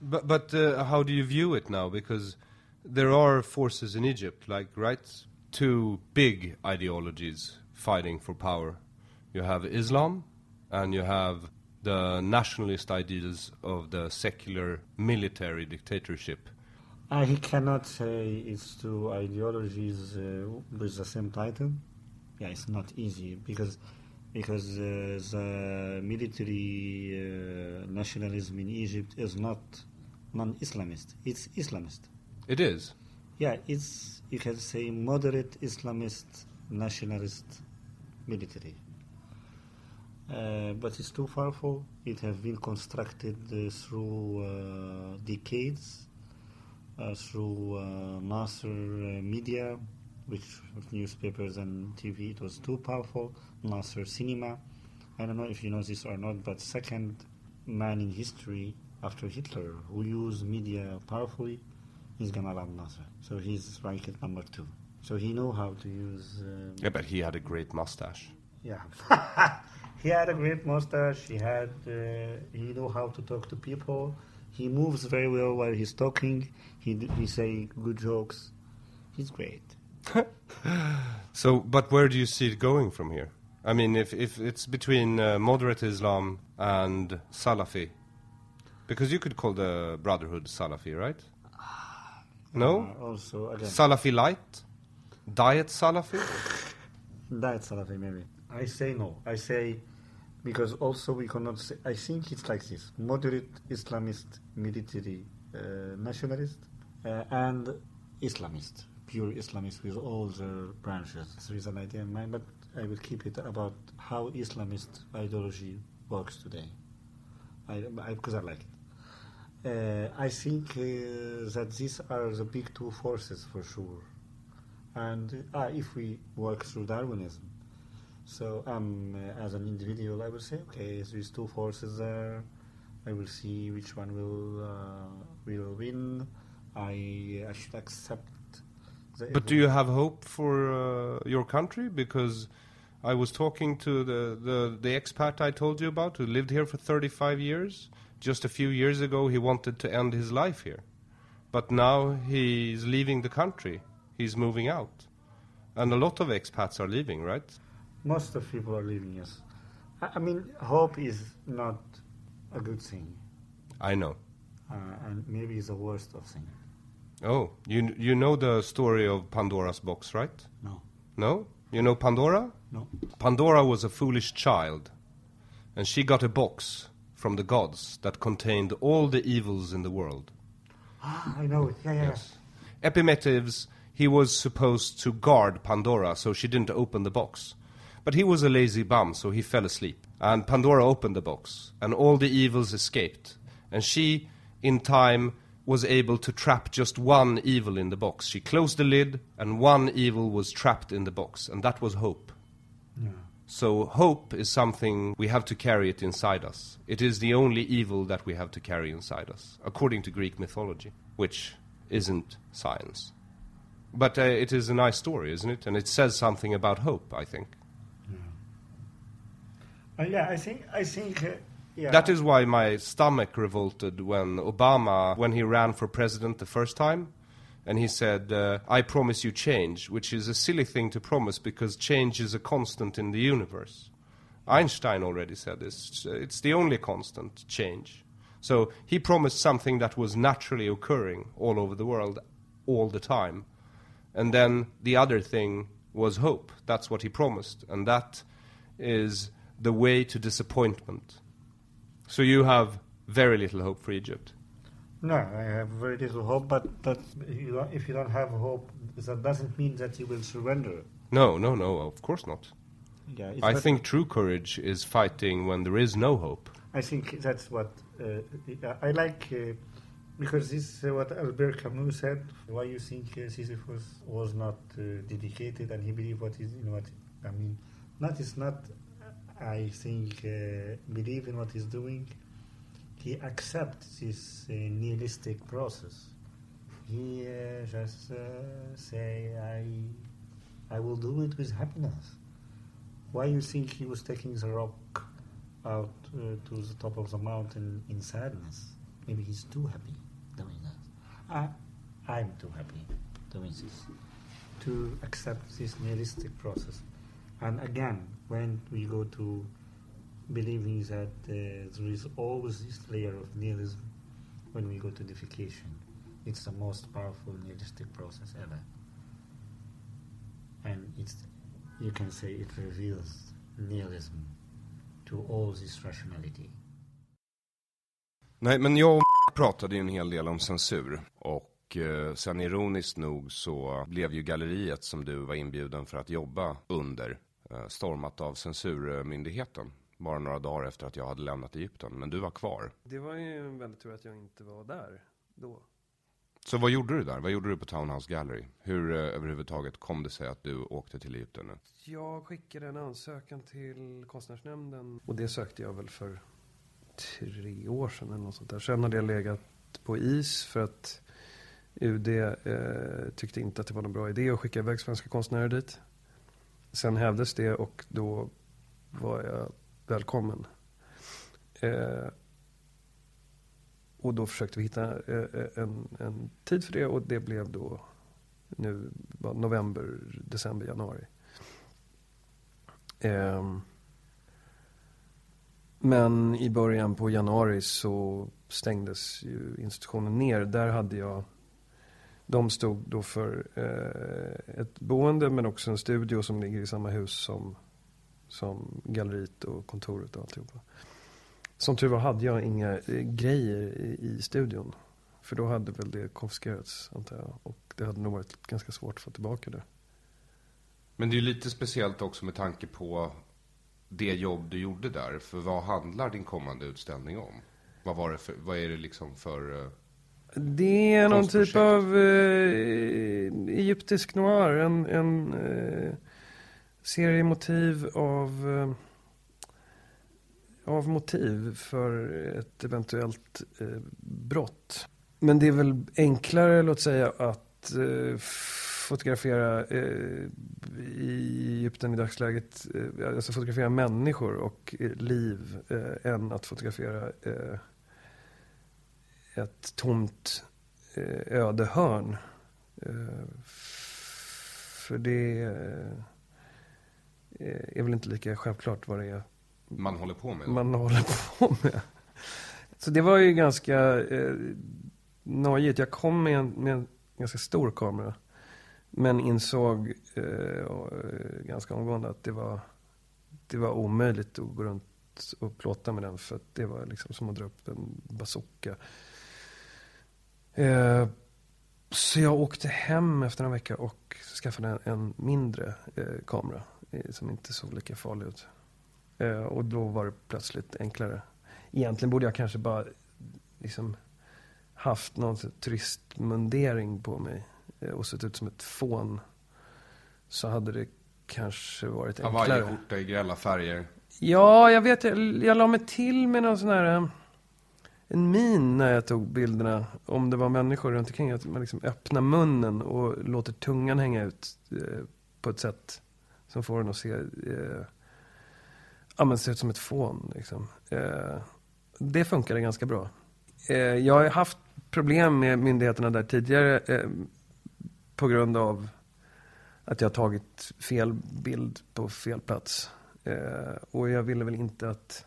but, but uh, how do you view it now? Because there are forces in Egypt, like right, two big ideologies fighting for power. You have Islam, and you have the nationalist ideals of the secular military dictatorship. I cannot say it's two ideologies uh, with the same title. Yeah, it's not easy because because uh, the military uh, nationalism in Egypt is not non-Islamist. It's Islamist. It is. Yeah, it's you can say moderate Islamist nationalist military. Uh, but it's too powerful. It has been constructed uh, through uh, decades, uh, through uh, Nasser uh, media, which newspapers and TV. It was too powerful. Nasser cinema. I don't know if you know this or not, but second man in history after Hitler who used media powerfully is Gamal Abdel Nasser. So he's ranked number two. So he know how to use. Yeah, but he had a great mustache. yeah. he had a great mustache. He had. Uh, he know how to talk to people. He moves very well while he's talking. He he say good jokes. He's great. So, but where do you see it going from here? I mean, if if it's between uh, moderate Islam and Salafi, because you could call the Brotherhood Salafi, right? No, Uh, also again. Salafi light, diet Salafi. diet Salafi maybe. I say no. I say because also we cannot say. I think it's like this: moderate Islamist military uh, nationalist uh, and Islamist, pure Islamist with all their branches. There is an idea in mind, but I will keep it about how Islamist ideology works today. I, I because I like it. Uh, I think uh, that these are the big two forces for sure. And uh, if we work through Darwinism, so um, as an individual, I will say, okay, these two forces there. I will see which one will uh, will win. I I should accept. But do you have hope for uh, your country? Because I was talking to the, the, the expat I told you about who lived here for 35 years. Just a few years ago, he wanted to end his life here. But now he's leaving the country. He's moving out. And a lot of expats are leaving, right? Most of people are leaving. I, I mean hope is not a good thing, I know. uh, and maybe it's the worst of things. Oh, you, you know the story of Pandora's box, right? No, No? You know Pandora? no. Pandora was a foolish child, and she got a box from the gods that contained all the evils in the world. Ah, I know it. Yeah, yeah. Yes. Epimetheus, he was supposed to guard Pandora so she didn't open the box. But he was a lazy bum, so he fell asleep. And Pandora opened the box, and all the evils escaped. And she, in time, was able to trap just one evil in the box. She closed the lid, and one evil was trapped in the box, and that was hope. So hope is something we have to carry it inside us. It is the only evil that we have to carry inside us, according to Greek mythology, which isn't science. But uh, it is a nice story, isn't it? And it says something about hope, I think. Uh, yeah, I think I think uh, Yeah. That is why my stomach revolted when Obama, when he ran for president the first time, and he said, uh, "I promise you change," which is a silly thing to promise because change is a constant in the universe. Einstein already said this. It's the only constant, change. So he promised something that was naturally occurring all over the world all the time. And then the other thing was hope. That's what he promised. And that is the way to disappointment. So you have very little hope for Egypt. No, I have very little hope, but, but you don't, if you don't have hope, that doesn't mean that you will surrender. No, no, no, of course not. Yeah, I think true courage is fighting when there is no hope. I think that's what uh, I like uh, because this is what Albert Camus said. Why you think uh, Sisyphus was not uh, dedicated and he believed what is in what I mean. Not is not. I think uh, believe in what he's doing. He accepts this uh, nihilistic process. He uh, just uh, say I I will do it with happiness. Why you think he was taking the rock out uh, to the top of the mountain in sadness? Maybe he's too happy doing that. I, I'm too happy doing this. To accept this nihilistic process. And again, when we go to believing that uh, there is always this layer of nihilism, when we go to deification, it's the most powerful nihilistic process ever. And it's, you can say it reveals nihilism to all this rationality. Nej, men jag pratade ju en hel del om censur. Och eh, sen ironiskt nog så blev ju galleriet som du var inbjuden för att jobba under stormat av censurmyndigheten. Bara några dagar efter att jag hade lämnat Egypten. Men du var kvar. Det var ju en väldigt tur att jag inte var där då. Så vad gjorde du där? Vad gjorde du på Townhouse Gallery? Hur eh, överhuvudtaget kom det sig att du åkte till Egypten nu? Jag skickade en ansökan till konstnärsnämnden. Och det sökte jag väl för tre år sedan eller något sånt där. Sen hade jag legat på is för att UD eh, tyckte inte att det var någon bra idé att skicka iväg svenska konstnärer dit. Sen hävdes det och då var jag välkommen. Eh, och då försökte vi hitta eh, eh, en, en tid för det och det blev då nu november, december, januari. Eh, men i början på januari så stängdes ju institutionen ner. Där hade jag, de stod då för eh, ett boende men också en studio som ligger i samma hus som, som galleriet och kontoret och alltihopa. Som tur var hade jag inga eh, grejer i, i studion. För då hade väl det konfiskerats antar jag. Och det hade nog varit ganska svårt att få tillbaka det. Men det är ju lite speciellt också med tanke på det jobb du gjorde där. För vad handlar din kommande utställning om? Vad, var det för, vad är det liksom för... Eh, det är någon typ av eh, egyptisk noir. En, en eh, serie motiv av, eh, av motiv för ett eventuellt eh, brott. Men det är väl enklare, låt säga, att eh, fotografera eh, i Egypten i dagsläget. Eh, alltså fotografera människor och eh, liv än att fotografera ett tomt eh, öde hörn. Eh, för det eh, är väl inte lika självklart vad det är man håller på med? man håller på med. Så det var ju ganska eh, nojigt. Jag kom med en, med en ganska stor kamera. Men insåg eh, ganska omgående att det var, det var omöjligt att gå runt och plåta med den. För att det var liksom som att dra upp en bazooka. Eh, så jag åkte hem efter en vecka och skaffade en, en mindre eh, kamera. Eh, som inte såg lika farlig ut. Eh, och då var det plötsligt enklare. Egentligen borde jag kanske bara liksom haft någon turistmundering på mig eh, och sett ut som ett fån. Så hade det kanske varit enklare. Hawaiiskjorta i grälla färger. Ja, jag vet. Jag, jag la mig till med någon sån här... En min när jag tog bilderna. Om det var människor runt omkring. Att man liksom öppnar munnen och låter tungan hänga ut. Eh, på ett sätt som får den att se... Eh, ja, men se ut som ett fån. Liksom. Eh, Det funkade ganska bra. Eh, jag har haft problem med myndigheterna där tidigare eh, på grund av att jag har tagit fel bild på fel plats. Eh, och jag ville väl inte att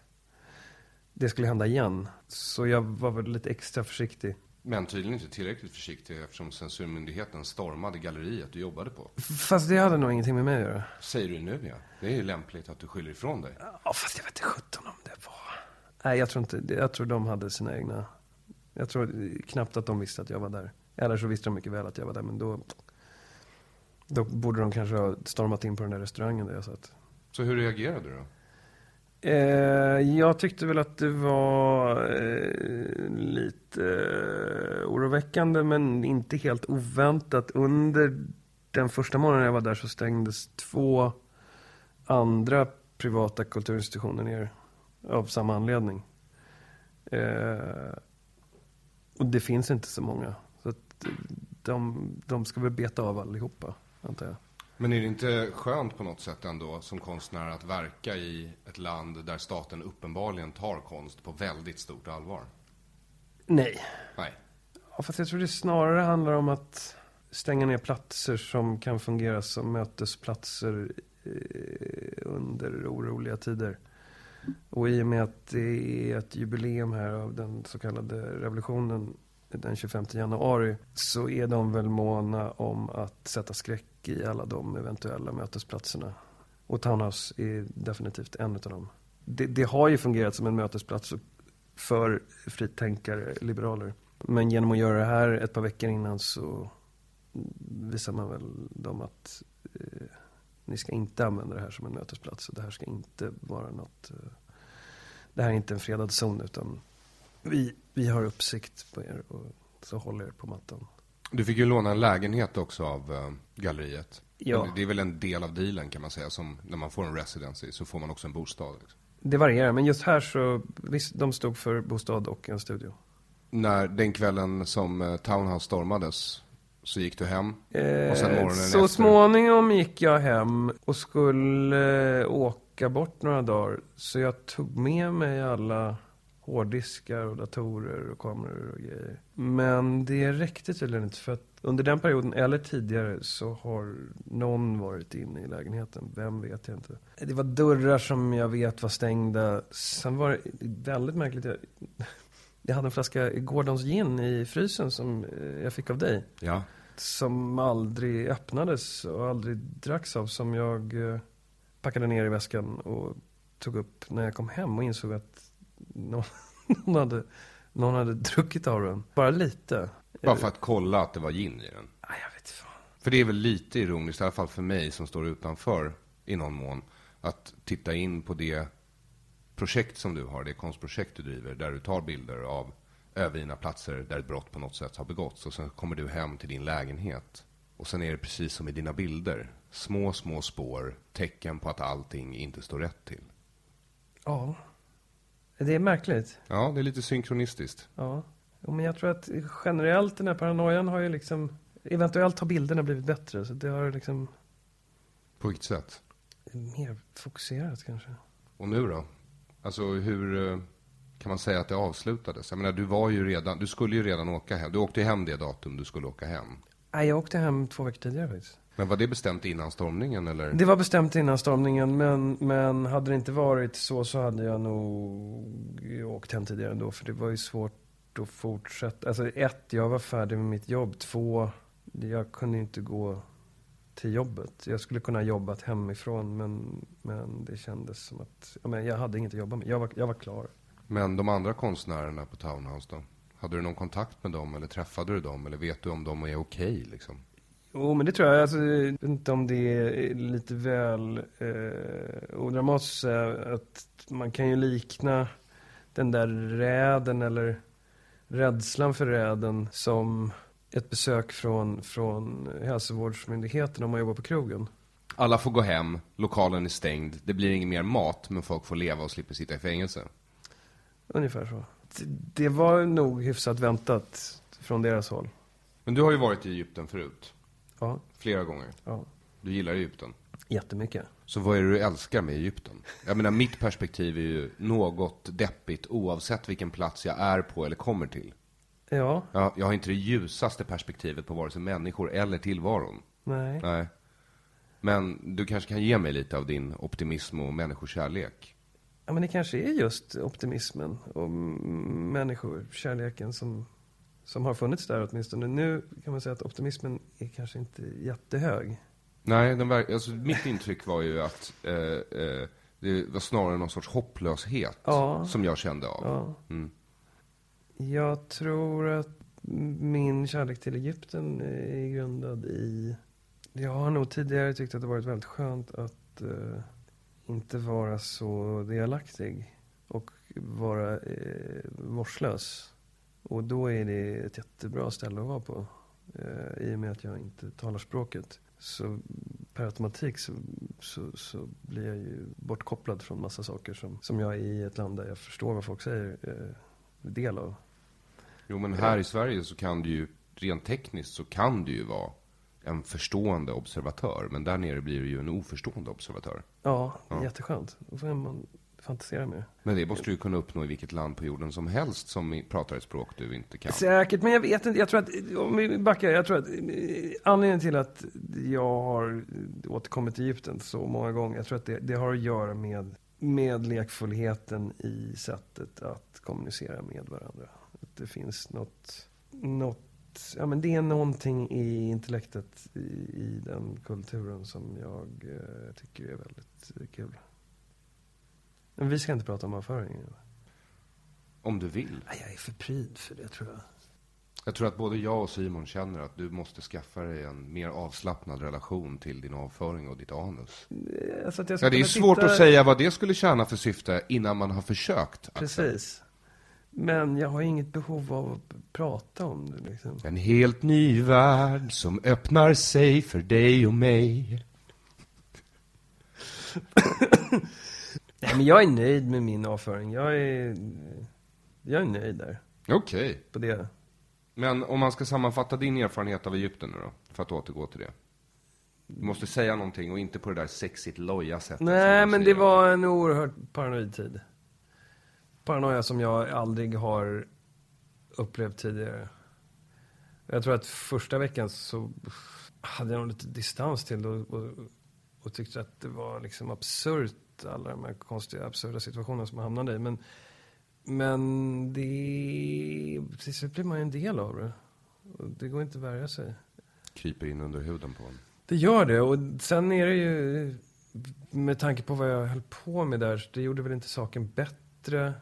det skulle hända igen. Så jag var väl lite extra försiktig. Men tydligen inte tillräckligt försiktig eftersom censurmyndigheten stormade galleriet du jobbade på. Fast det hade nog ingenting med mig att göra. Säger du nu ja. Det är ju lämpligt att du skyller ifrån dig. Ja, fast jag vet inte sjutton om det var... Nej, jag tror inte... Jag tror de hade sina egna... Jag tror knappt att de visste att jag var där. Eller så visste de mycket väl att jag var där, men då... Då borde de kanske ha stormat in på den där restaurangen där jag satt. Så hur reagerade du då? Eh, jag tyckte väl att det var eh, lite eh, oroväckande men inte helt oväntat. Under den första månaden jag var där så stängdes två andra privata kulturinstitutioner ner av samma anledning. Och det finns inte så många. Så att de, de ska väl beta av allihopa, antar jag. Men är det inte skönt på något sätt ändå som konstnär att verka i ett land där staten uppenbarligen tar konst på väldigt stort allvar? Nej. Nej. Ja, fast jag tror det snarare handlar om att stänga ner platser som kan fungera som mötesplatser eh, under oroliga tider. Och i och med att det är ett jubileum här av den så kallade revolutionen den 25 januari så är de väl måna om att sätta skräck i alla de eventuella mötesplatserna. Och Townhouse är definitivt en av dem. Det, det har ju fungerat som en mötesplats för fritänkare, liberaler. Men genom att göra det här ett par veckor innan så visar man väl dem att eh, ni ska inte använda det här som en mötesplats. Det här ska inte vara något... Eh, det här är inte en fredad zon utan vi, vi har uppsikt på er och så håller er på mattan. Du fick ju låna en lägenhet också av eh, galleriet. Ja. Det är väl en del av dealen kan man säga. Som när man får en residency så får man också en bostad. Liksom. Det varierar, men just här så, visst, de stod för bostad och en studio. När den kvällen som uh, Townhouse stormades så gick du hem. och sen Eh, morgonen så efter. småningom gick jag hem och skulle eh, åka bort några dagar. Så jag tog med mig alla hårddiskar och datorer och kameror och grejer. Men det räckte tydligen inte för att under den perioden eller tidigare så har någon varit inne i lägenheten. Vem vet jag inte. Det var dörrar som jag vet var stängda. Sen var det väldigt märkligt. Jag, jag hade en flaska Gordons gin i frysen som eh, jag fick av dig. Ja. Som aldrig öppnades och aldrig dracks av. Som jag eh, packade ner i väskan och tog upp när jag kom hem och insåg att någon, någon, hade, någon hade druckit av den. Bara lite. Bara för att kolla att det var gin i den. Ah, jag vet fan. För det är väl lite ironiskt, i alla fall för mig som står utanför i någon mån, att titta in på det projekt som du har, det konstprojekt du driver, där du tar bilder av övergivna platser där ett brott på något sätt har begåtts. Och sen kommer du hem till din lägenhet. Och sen är det precis som i dina bilder. Små, små spår, tecken på att allting inte står rätt till. Ja. Det är märkligt. Ja, det är lite synkronistiskt. Ja. Men jag tror att generellt den här paranoian har ju liksom... Eventuellt har bilderna blivit bättre. Så det har liksom På vilket sätt? mer fokuserat kanske. Och nu då? Alltså hur eh, kan man säga att det avslutades? Jag menar, du var ju redan, du skulle ju redan åka hem. Du åkte hem det datum du skulle åka hem. Nej, jag åkte hem två veckor tidigare faktiskt. Men var det bestämt innan stormningen eller? Det var bestämt innan stormningen, men, men hade det inte varit så så hade jag nog åkt hem tidigare ändå. För det var ju svårt att fortsätta. Alltså ett, jag var färdig med mitt jobb. Två, jag kunde inte gå till jobbet. Jag skulle kunna ha jobbat hemifrån, men, men det kändes som att ja, men jag hade inget att jobba med. Jag var, jag var klar. Men de andra konstnärerna på Townhouse då? Hade du någon kontakt med dem eller träffade du dem? Eller vet du om de är okej liksom? Jo, men det tror jag. Alltså, jag vet inte om det är lite väl eh, odramatiskt att säga att man kan ju likna den där räden eller rädslan för räden som ett besök från, från hälsovårdsmyndigheten om man jobbar på krogen. Alla får gå hem, lokalen är stängd, det blir ingen mer mat, men folk får leva och slipper sitta i fängelse. Ungefär så. Det, det var nog hyfsat väntat från deras håll. Men du har ju varit i Egypten förut. Ja. Flera gånger. Ja. Du gillar Egypten. Jättemycket. Så vad är det du älskar med Egypten? Jag menar, mitt perspektiv är ju något deppigt oavsett vilken plats jag är på eller kommer till. Ja, Jag, jag har inte det ljusaste perspektivet på vare sig människor eller tillvaron. nej. Nej. Men du kanske kan ge mig lite av din optimism och människokärlek? Ja, men det kanske är just optimismen och m- människor, kärleken som, som har funnits där åtminstone. Nu kan man säga att optimismen är kanske inte jättehög. Nej, den verk, alltså, mitt intryck var ju att eh, eh, det var snarare någon sorts hopplöshet Ja. som jag kände av. Ja. Mm. Jag tror att min kärlek till Egypten är grundad i... Jag har nog tidigare tyckt att det varit väldigt skönt att eh, inte vara så delaktig och vara eh, vårdslös. Och då är det ett jättebra ställe att vara på. Eh, I och med att jag inte talar språket. Så per automatik så, så, så blir jag ju bortkopplad från massa saker som, som jag i ett land där jag förstår vad folk säger eh, del av. Jo, men här i Sverige så kan du ju, rent tekniskt så kan du ju vara en förstående observatör. Men där nere blir du ju en oförstående observatör. Ja, Ja. jätteskönt. Då får man fantisera mer. Men det måste du kunna uppnå i vilket land på jorden som helst som pratar ett språk du inte kan. Säkert, men jag vet inte. Jag tror att, om vi backar, jag tror att eh, anledningen till att jag har återkommit till Egypten så många gånger, jag tror att det, det har att göra med, med lekfullheten i sättet att kommunicera med varandra. Att det finns något, något ja men det är någonting i intellektet i, i den kulturen som jag eh, tycker är väldigt kul. Men vi ska inte prata om avföringen. Om du vill. Nej, Jag är för pryd för det tror jag. Jag tror att både jag och Simon känner att du måste skaffa dig en mer avslappnad relation till din avföring och ditt anus. Alltså att jag Ja, det är svårt titta- att säga vad det skulle tjäna för syfte innan man har försökt. Precis. Men jag har inget behov av att prata om det liksom. En helt ny värld som öppnar sig för dig och mig. Nej, men jag är nöjd med min avföring. Jag är, jag är nöjd där. Okej. På det. Men om man ska sammanfatta din erfarenhet av Egypten nu då, för att återgå till det. Du måste säga någonting och inte på det där sexigt loja sättet. Nej, som men du det säger. var en oerhört paranoid tid. Paranoia som jag aldrig har upplevt tidigare. Jag tror att första veckan så hade jag nog lite distans till det och, och, och tyckte att det var liksom absurt, alla de här konstiga, absurda situationerna som man hamnade i. Men, men det, till slut blir man ju en del av det. Och det går inte att värja sig. Kryper in under huden på en. Det gör det. Och sen är det ju, med tanke på vad jag höll på med där, det gjorde väl inte saken bättre.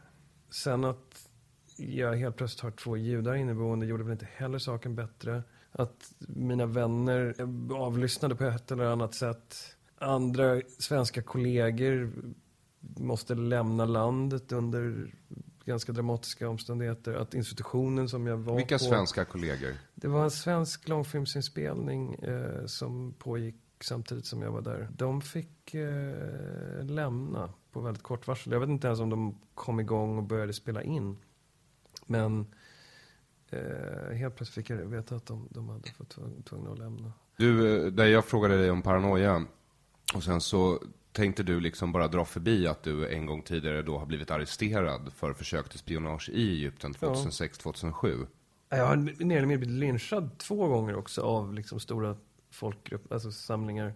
Sen att jag helt plötsligt har två judar inneboende gjorde väl inte heller saken bättre. Att mina vänner avlyssnade på ett eller annat sätt. Andra svenska kollegor måste lämna landet under ganska dramatiska omständigheter. Att institutionen som jag var Vilka på... svenska kollegor? Det var en svensk långfilmsinspelning eh, som pågick samtidigt som jag var där. De fick eh, lämna på väldigt kort varsel. Jag vet inte ens om de kom igång och började spela in. Men eh, helt plötsligt fick jag veta att de, de hade fått tvung- tvungna att lämna. Du, eh, där jag frågade dig om paranoia. Och sen så tänkte du liksom bara dra förbi att du en gång tidigare då har blivit arresterad för försök till spionage i Egypten 2006-2007. Jag har mer eller mindre blivit lynchad två gånger också av liksom stora folkgrupper, alltså samlingar.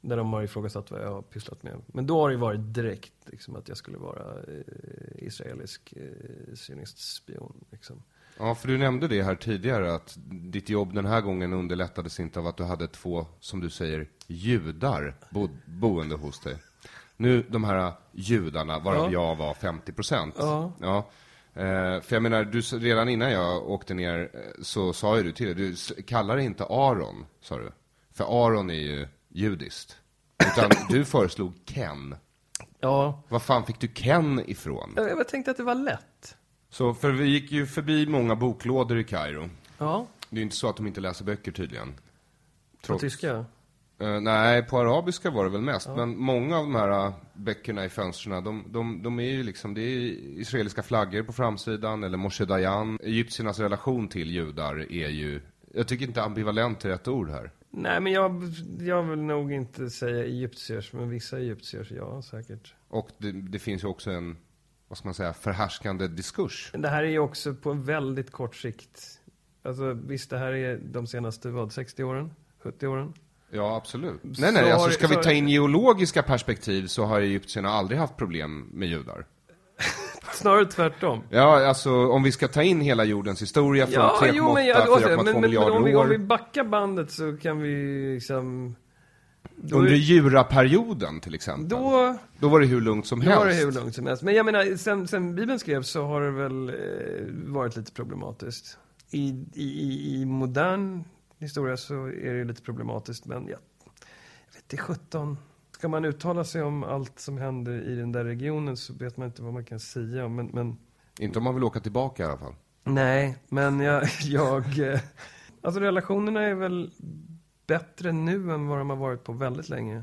Där de har ifrågasatt vad jag har pysslat med. Men då har det varit direkt liksom, att jag skulle vara eh, israelisk eh, sionistspion. Liksom. Ja, för du nämnde det här tidigare att ditt jobb den här gången underlättades inte av att du hade två, som du säger, judar bo boende hos dig. Nu, de här judarna, varav Ja. jag var 50 procent. Ja. Ja. Eh, för jag menar, du, redan innan jag åkte ner eh, så sa ju du till du s- kallar det inte Aron, sa du. För Aron är ju judiskt. Utan du föreslog Ken. Ja, Var fan fick du Ken ifrån? jag, jag tänkte att det var lätt. Så, för vi gick ju förbi många boklådor i Kairo. Ja, Det är ju inte så att de inte läser böcker tydligen. på Trots- tyska. Eh, nej, på arabiska var det väl mest. Men många av de här uh, böckerna i fönstren, de, de, de är ju liksom, det är israeliska flaggor på framsidan, eller Moshe Dayan. Egyptiernas relation till judar är ju, jag tycker inte ambivalent är rätt ord här. Nej, men jag, jag vill nog inte säga egyptiers, men vissa egyptiers, ja säkert. Och det, det finns ju också en, vad ska man säga, förhärskande diskurs. Det här är ju också på en väldigt kort sikt. Alltså visst, det här är de senaste, vad, 60 åren? 70 åren? Ja, absolut. Så Nej, nej, alltså ska vi så- ta in geologiska perspektiv så har egyptierna aldrig haft problem med judar. Snarare tvärtom. Ja, alltså om vi ska ta in hela jordens historia från 3,8, men, ja, 4,2 men, men, men miljarder om, vi, år. om vi backar bandet så kan vi liksom... Då, Under juraperioden till exempel. då, Då var det hur lugnt som då helst. var det hur långt som helst. Men jag menar, sen, sen Bibeln skrevs så har det väl eh, varit lite problematiskt. I, i, i, modern historia så är det lite problematiskt, men jag, jag vet inte, 17. Ska man uttala sig om allt som händer i den där regionen så vet man inte vad man kan säga. Men, men Inte om man vill åka tillbaka i alla fall. Nej, men jag, jag... eh, Alltså relationerna är väl bättre nu än vad de har varit på väldigt länge.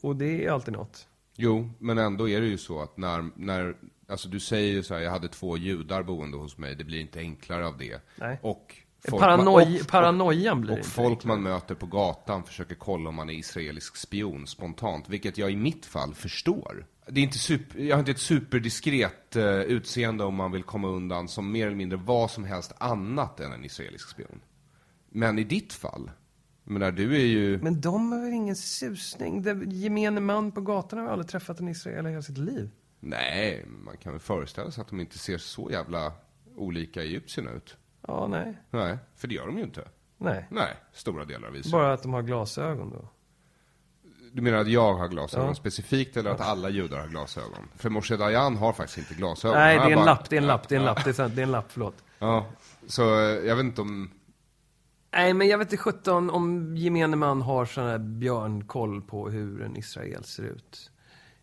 Och det är alltid något. Jo, men ändå är det ju så att när, när alltså du säger ju så här, jag hade två judar boende hos mig, det blir inte enklare av det. Nej. Och Paranoi, och- paranoian blir Och inte folk enklare. man möter på gatan försöker kolla om man är israelisk spion spontant, vilket jag i mitt fall förstår. Det är inte super, jag har inte ett superdiskret eh, utseende om man vill komma undan som mer eller mindre vad som helst annat än en israelisk spion. Men i ditt fall, menar du är ju... Men de har väl ingen susning? Det, gemene man på gatan har aldrig träffat en israel i hela sitt liv. Nej, man kan väl föreställa sig att de inte ser så jävla olika egyptierna ut. Ja, nej. Nej, för det gör de ju inte. Nej. Nej, stora delar av Israel. Bara att de har glasögon då. Du menar att jag har glasögon Ja. specifikt eller att alla judar har glasögon? För Moshe Dayan har faktiskt inte glasögon. Nej, det är en bara- lapp, det är en lapp, det är en lapp, det är, sant, det är en lapp, förlåt. Ja, så eh, jag vet inte om... Nej, men jag vet inte 17 om gemene man har sån här björnkoll på hur en Israel ser ut.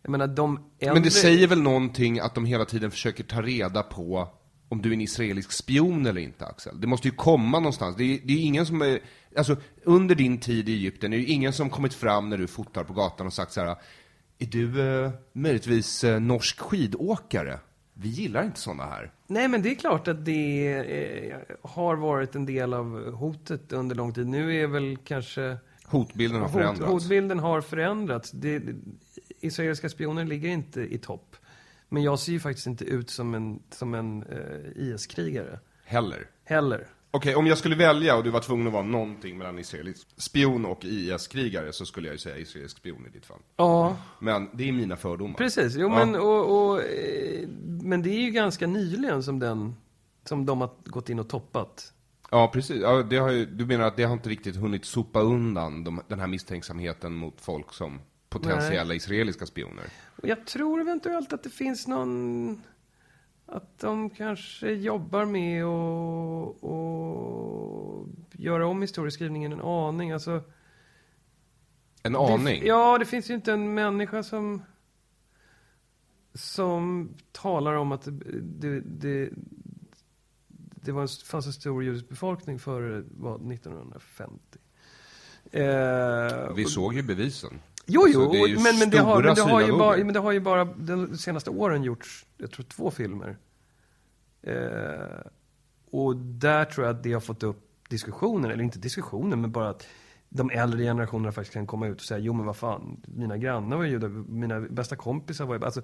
Jag menar, de äldre... Men det säger väl någonting att de hela tiden försöker ta reda på om du är en israelisk spion eller inte, Axel? Det måste ju komma någonstans. Det är, det är ingen som är... Alltså, under din tid i Egypten är det ingen som kommit fram när du fotar på gatan och sagt så här, är du eh, möjligtvis eh, norsk skidåkare? Vi gillar inte sådana här. Nej, men det är klart att det eh, har varit en del av hotet under lång tid. Nu är väl kanske... Hotbilden har Hot, förändrats. hotbilden har förändrats. Det, israeliska spioner ligger inte i topp. Men jag ser ju faktiskt inte ut som en, som en eh, IS-krigare. Heller. Heller. Okej, om jag skulle välja och du var tvungen att vara någonting mellan israelisk spion och IS-krigare så skulle jag ju säga israelisk spion i ditt fall. Ja, Men det är mina fördomar. precis. Jo, Ja. men, och, och, eh, men det är ju ganska nyligen som, den, som de har gått in och toppat. Ja, precis. Ja, det har ju, du menar att det har inte riktigt hunnit sopa undan de, den här misstänksamheten mot folk som potentiella israeliska spioner? Jag tror eventuellt att det finns någon... Att de kanske jobbar med att och göra om historieskrivningen en aning. Alltså, En aning? Det, ja, det finns ju inte en människa som... Som talar om att det, det, det, var en, fanns en stor judisk befolkning före vad, 1950. Eh, Vi såg ju bevisen. Jo, Alltså, jo, det ju men, men, det har, men, det stora har ju bara, men det har ju bara de senaste åren gjorts, jag tror två filmer. Eh, och där tror jag att det har fått upp diskussioner, eller inte diskussioner, men bara att de äldre generationerna faktiskt kan komma ut och säga, jo men vad fan, mina grannar var judar, mina bästa kompisar var ju, alltså,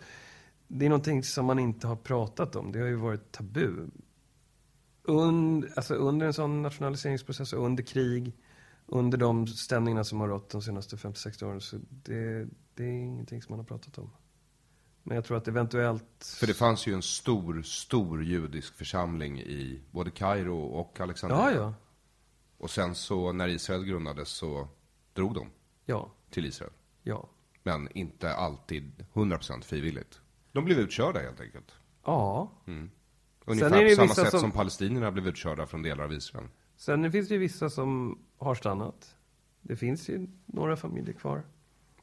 det är någonting som man inte har pratat om, det har ju varit tabu. Und, alltså under en sån nationaliseringsprocess, och under krig, under de stämningarna som har rått de senaste 50-60 åren. Så det, det är ingenting som man har pratat om. Men jag tror att eventuellt... För det fanns ju en stor, stor judisk församling i både Kairo och Alexandria. Ja, ja. Och sen så när Israel grundades så drog de Ja, till Israel. ja. Men inte alltid 100% frivilligt. De blev utkörda helt enkelt. Ja. Ungefär Sen är det på samma sätt som... som- palestinierna blev utkörda från delar av Israel. Sen finns det ju vissa som har stannat. Det finns ju några familjer kvar.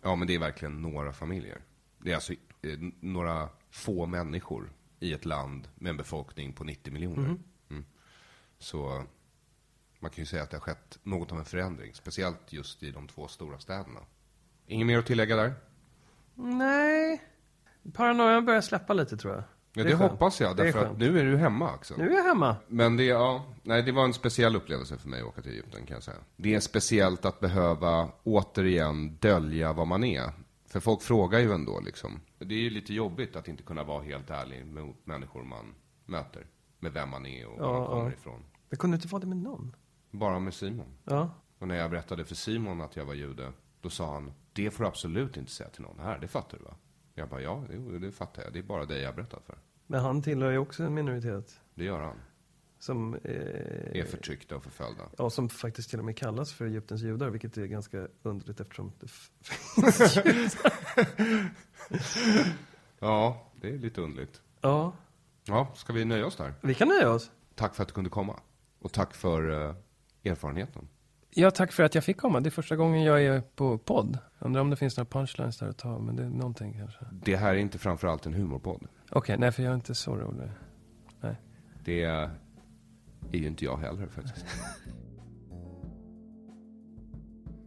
Ja, men det är verkligen några familjer. Det är alltså eh, några få människor i ett land med en befolkning på 90 miljoner. Mhm. Mm. Så man kan ju säga att det har skett något av en förändring, speciellt just i de två stora städerna. Inget mer att tillägga där? Nej. Paranoian börjar släppa lite tror jag. Ja, Det det, hoppas jag, därför att nu är du hemma Axel. Nu är jag hemma. Men det, ja, nej, det var en speciell upplevelse för mig att åka till Egypten kan jag säga. Det är speciellt att behöva återigen dölja vad man är. För folk frågar ju ändå liksom. Det är ju lite jobbigt att inte kunna vara helt ärlig mot människor man möter. Med vem man är och var Ja, man kommer ja. ifrån. Jag kunde inte vara det med någon. Bara med Simon. Ja. Och när jag berättade för Simon att jag var jude, då sa han, det får du absolut inte säga till någon här, det fattar du va? Jag bara, ja, jo, det fattar jag. Det är bara dig jag berättat för. Men han tillhör ju också en minoritet. Det gör han. Som, eh, Är förtryckta och förföljda. ja, som faktiskt till och med kallas för Egyptens judar, vilket är ganska underligt eftersom det finns judar. Ja, det är lite underligt. Ja, Ja, ska vi nöja oss där? vi kan nöja oss. Tack för att du kunde komma. Och tack för eh, erfarenheten. Ja, tack för att jag fick komma. Det är första gången jag är på podd. Undrar om det finns några punchlines där att ta, men det är någonting kanske. Det här är inte framförallt en humorpodd. Okej, nej för jag är inte så rolig. Det är ju inte jag heller faktiskt.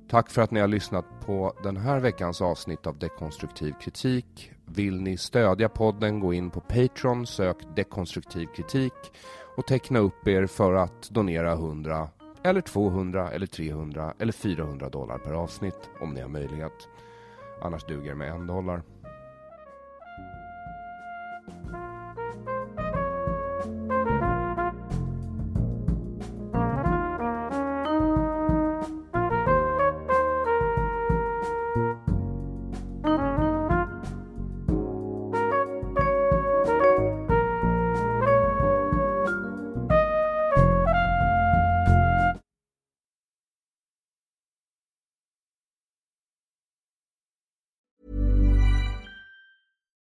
Tack för att ni har lyssnat på den här veckans avsnitt av Dekonstruktiv kritik. Vill ni stödja podden, gå in på Patreon, sök dekonstruktiv kritik och teckna upp er för att donera 100 eller 200 eller 300 eller 400 dollar per avsnitt om ni har möjlighet. Annars duger det med en dollar.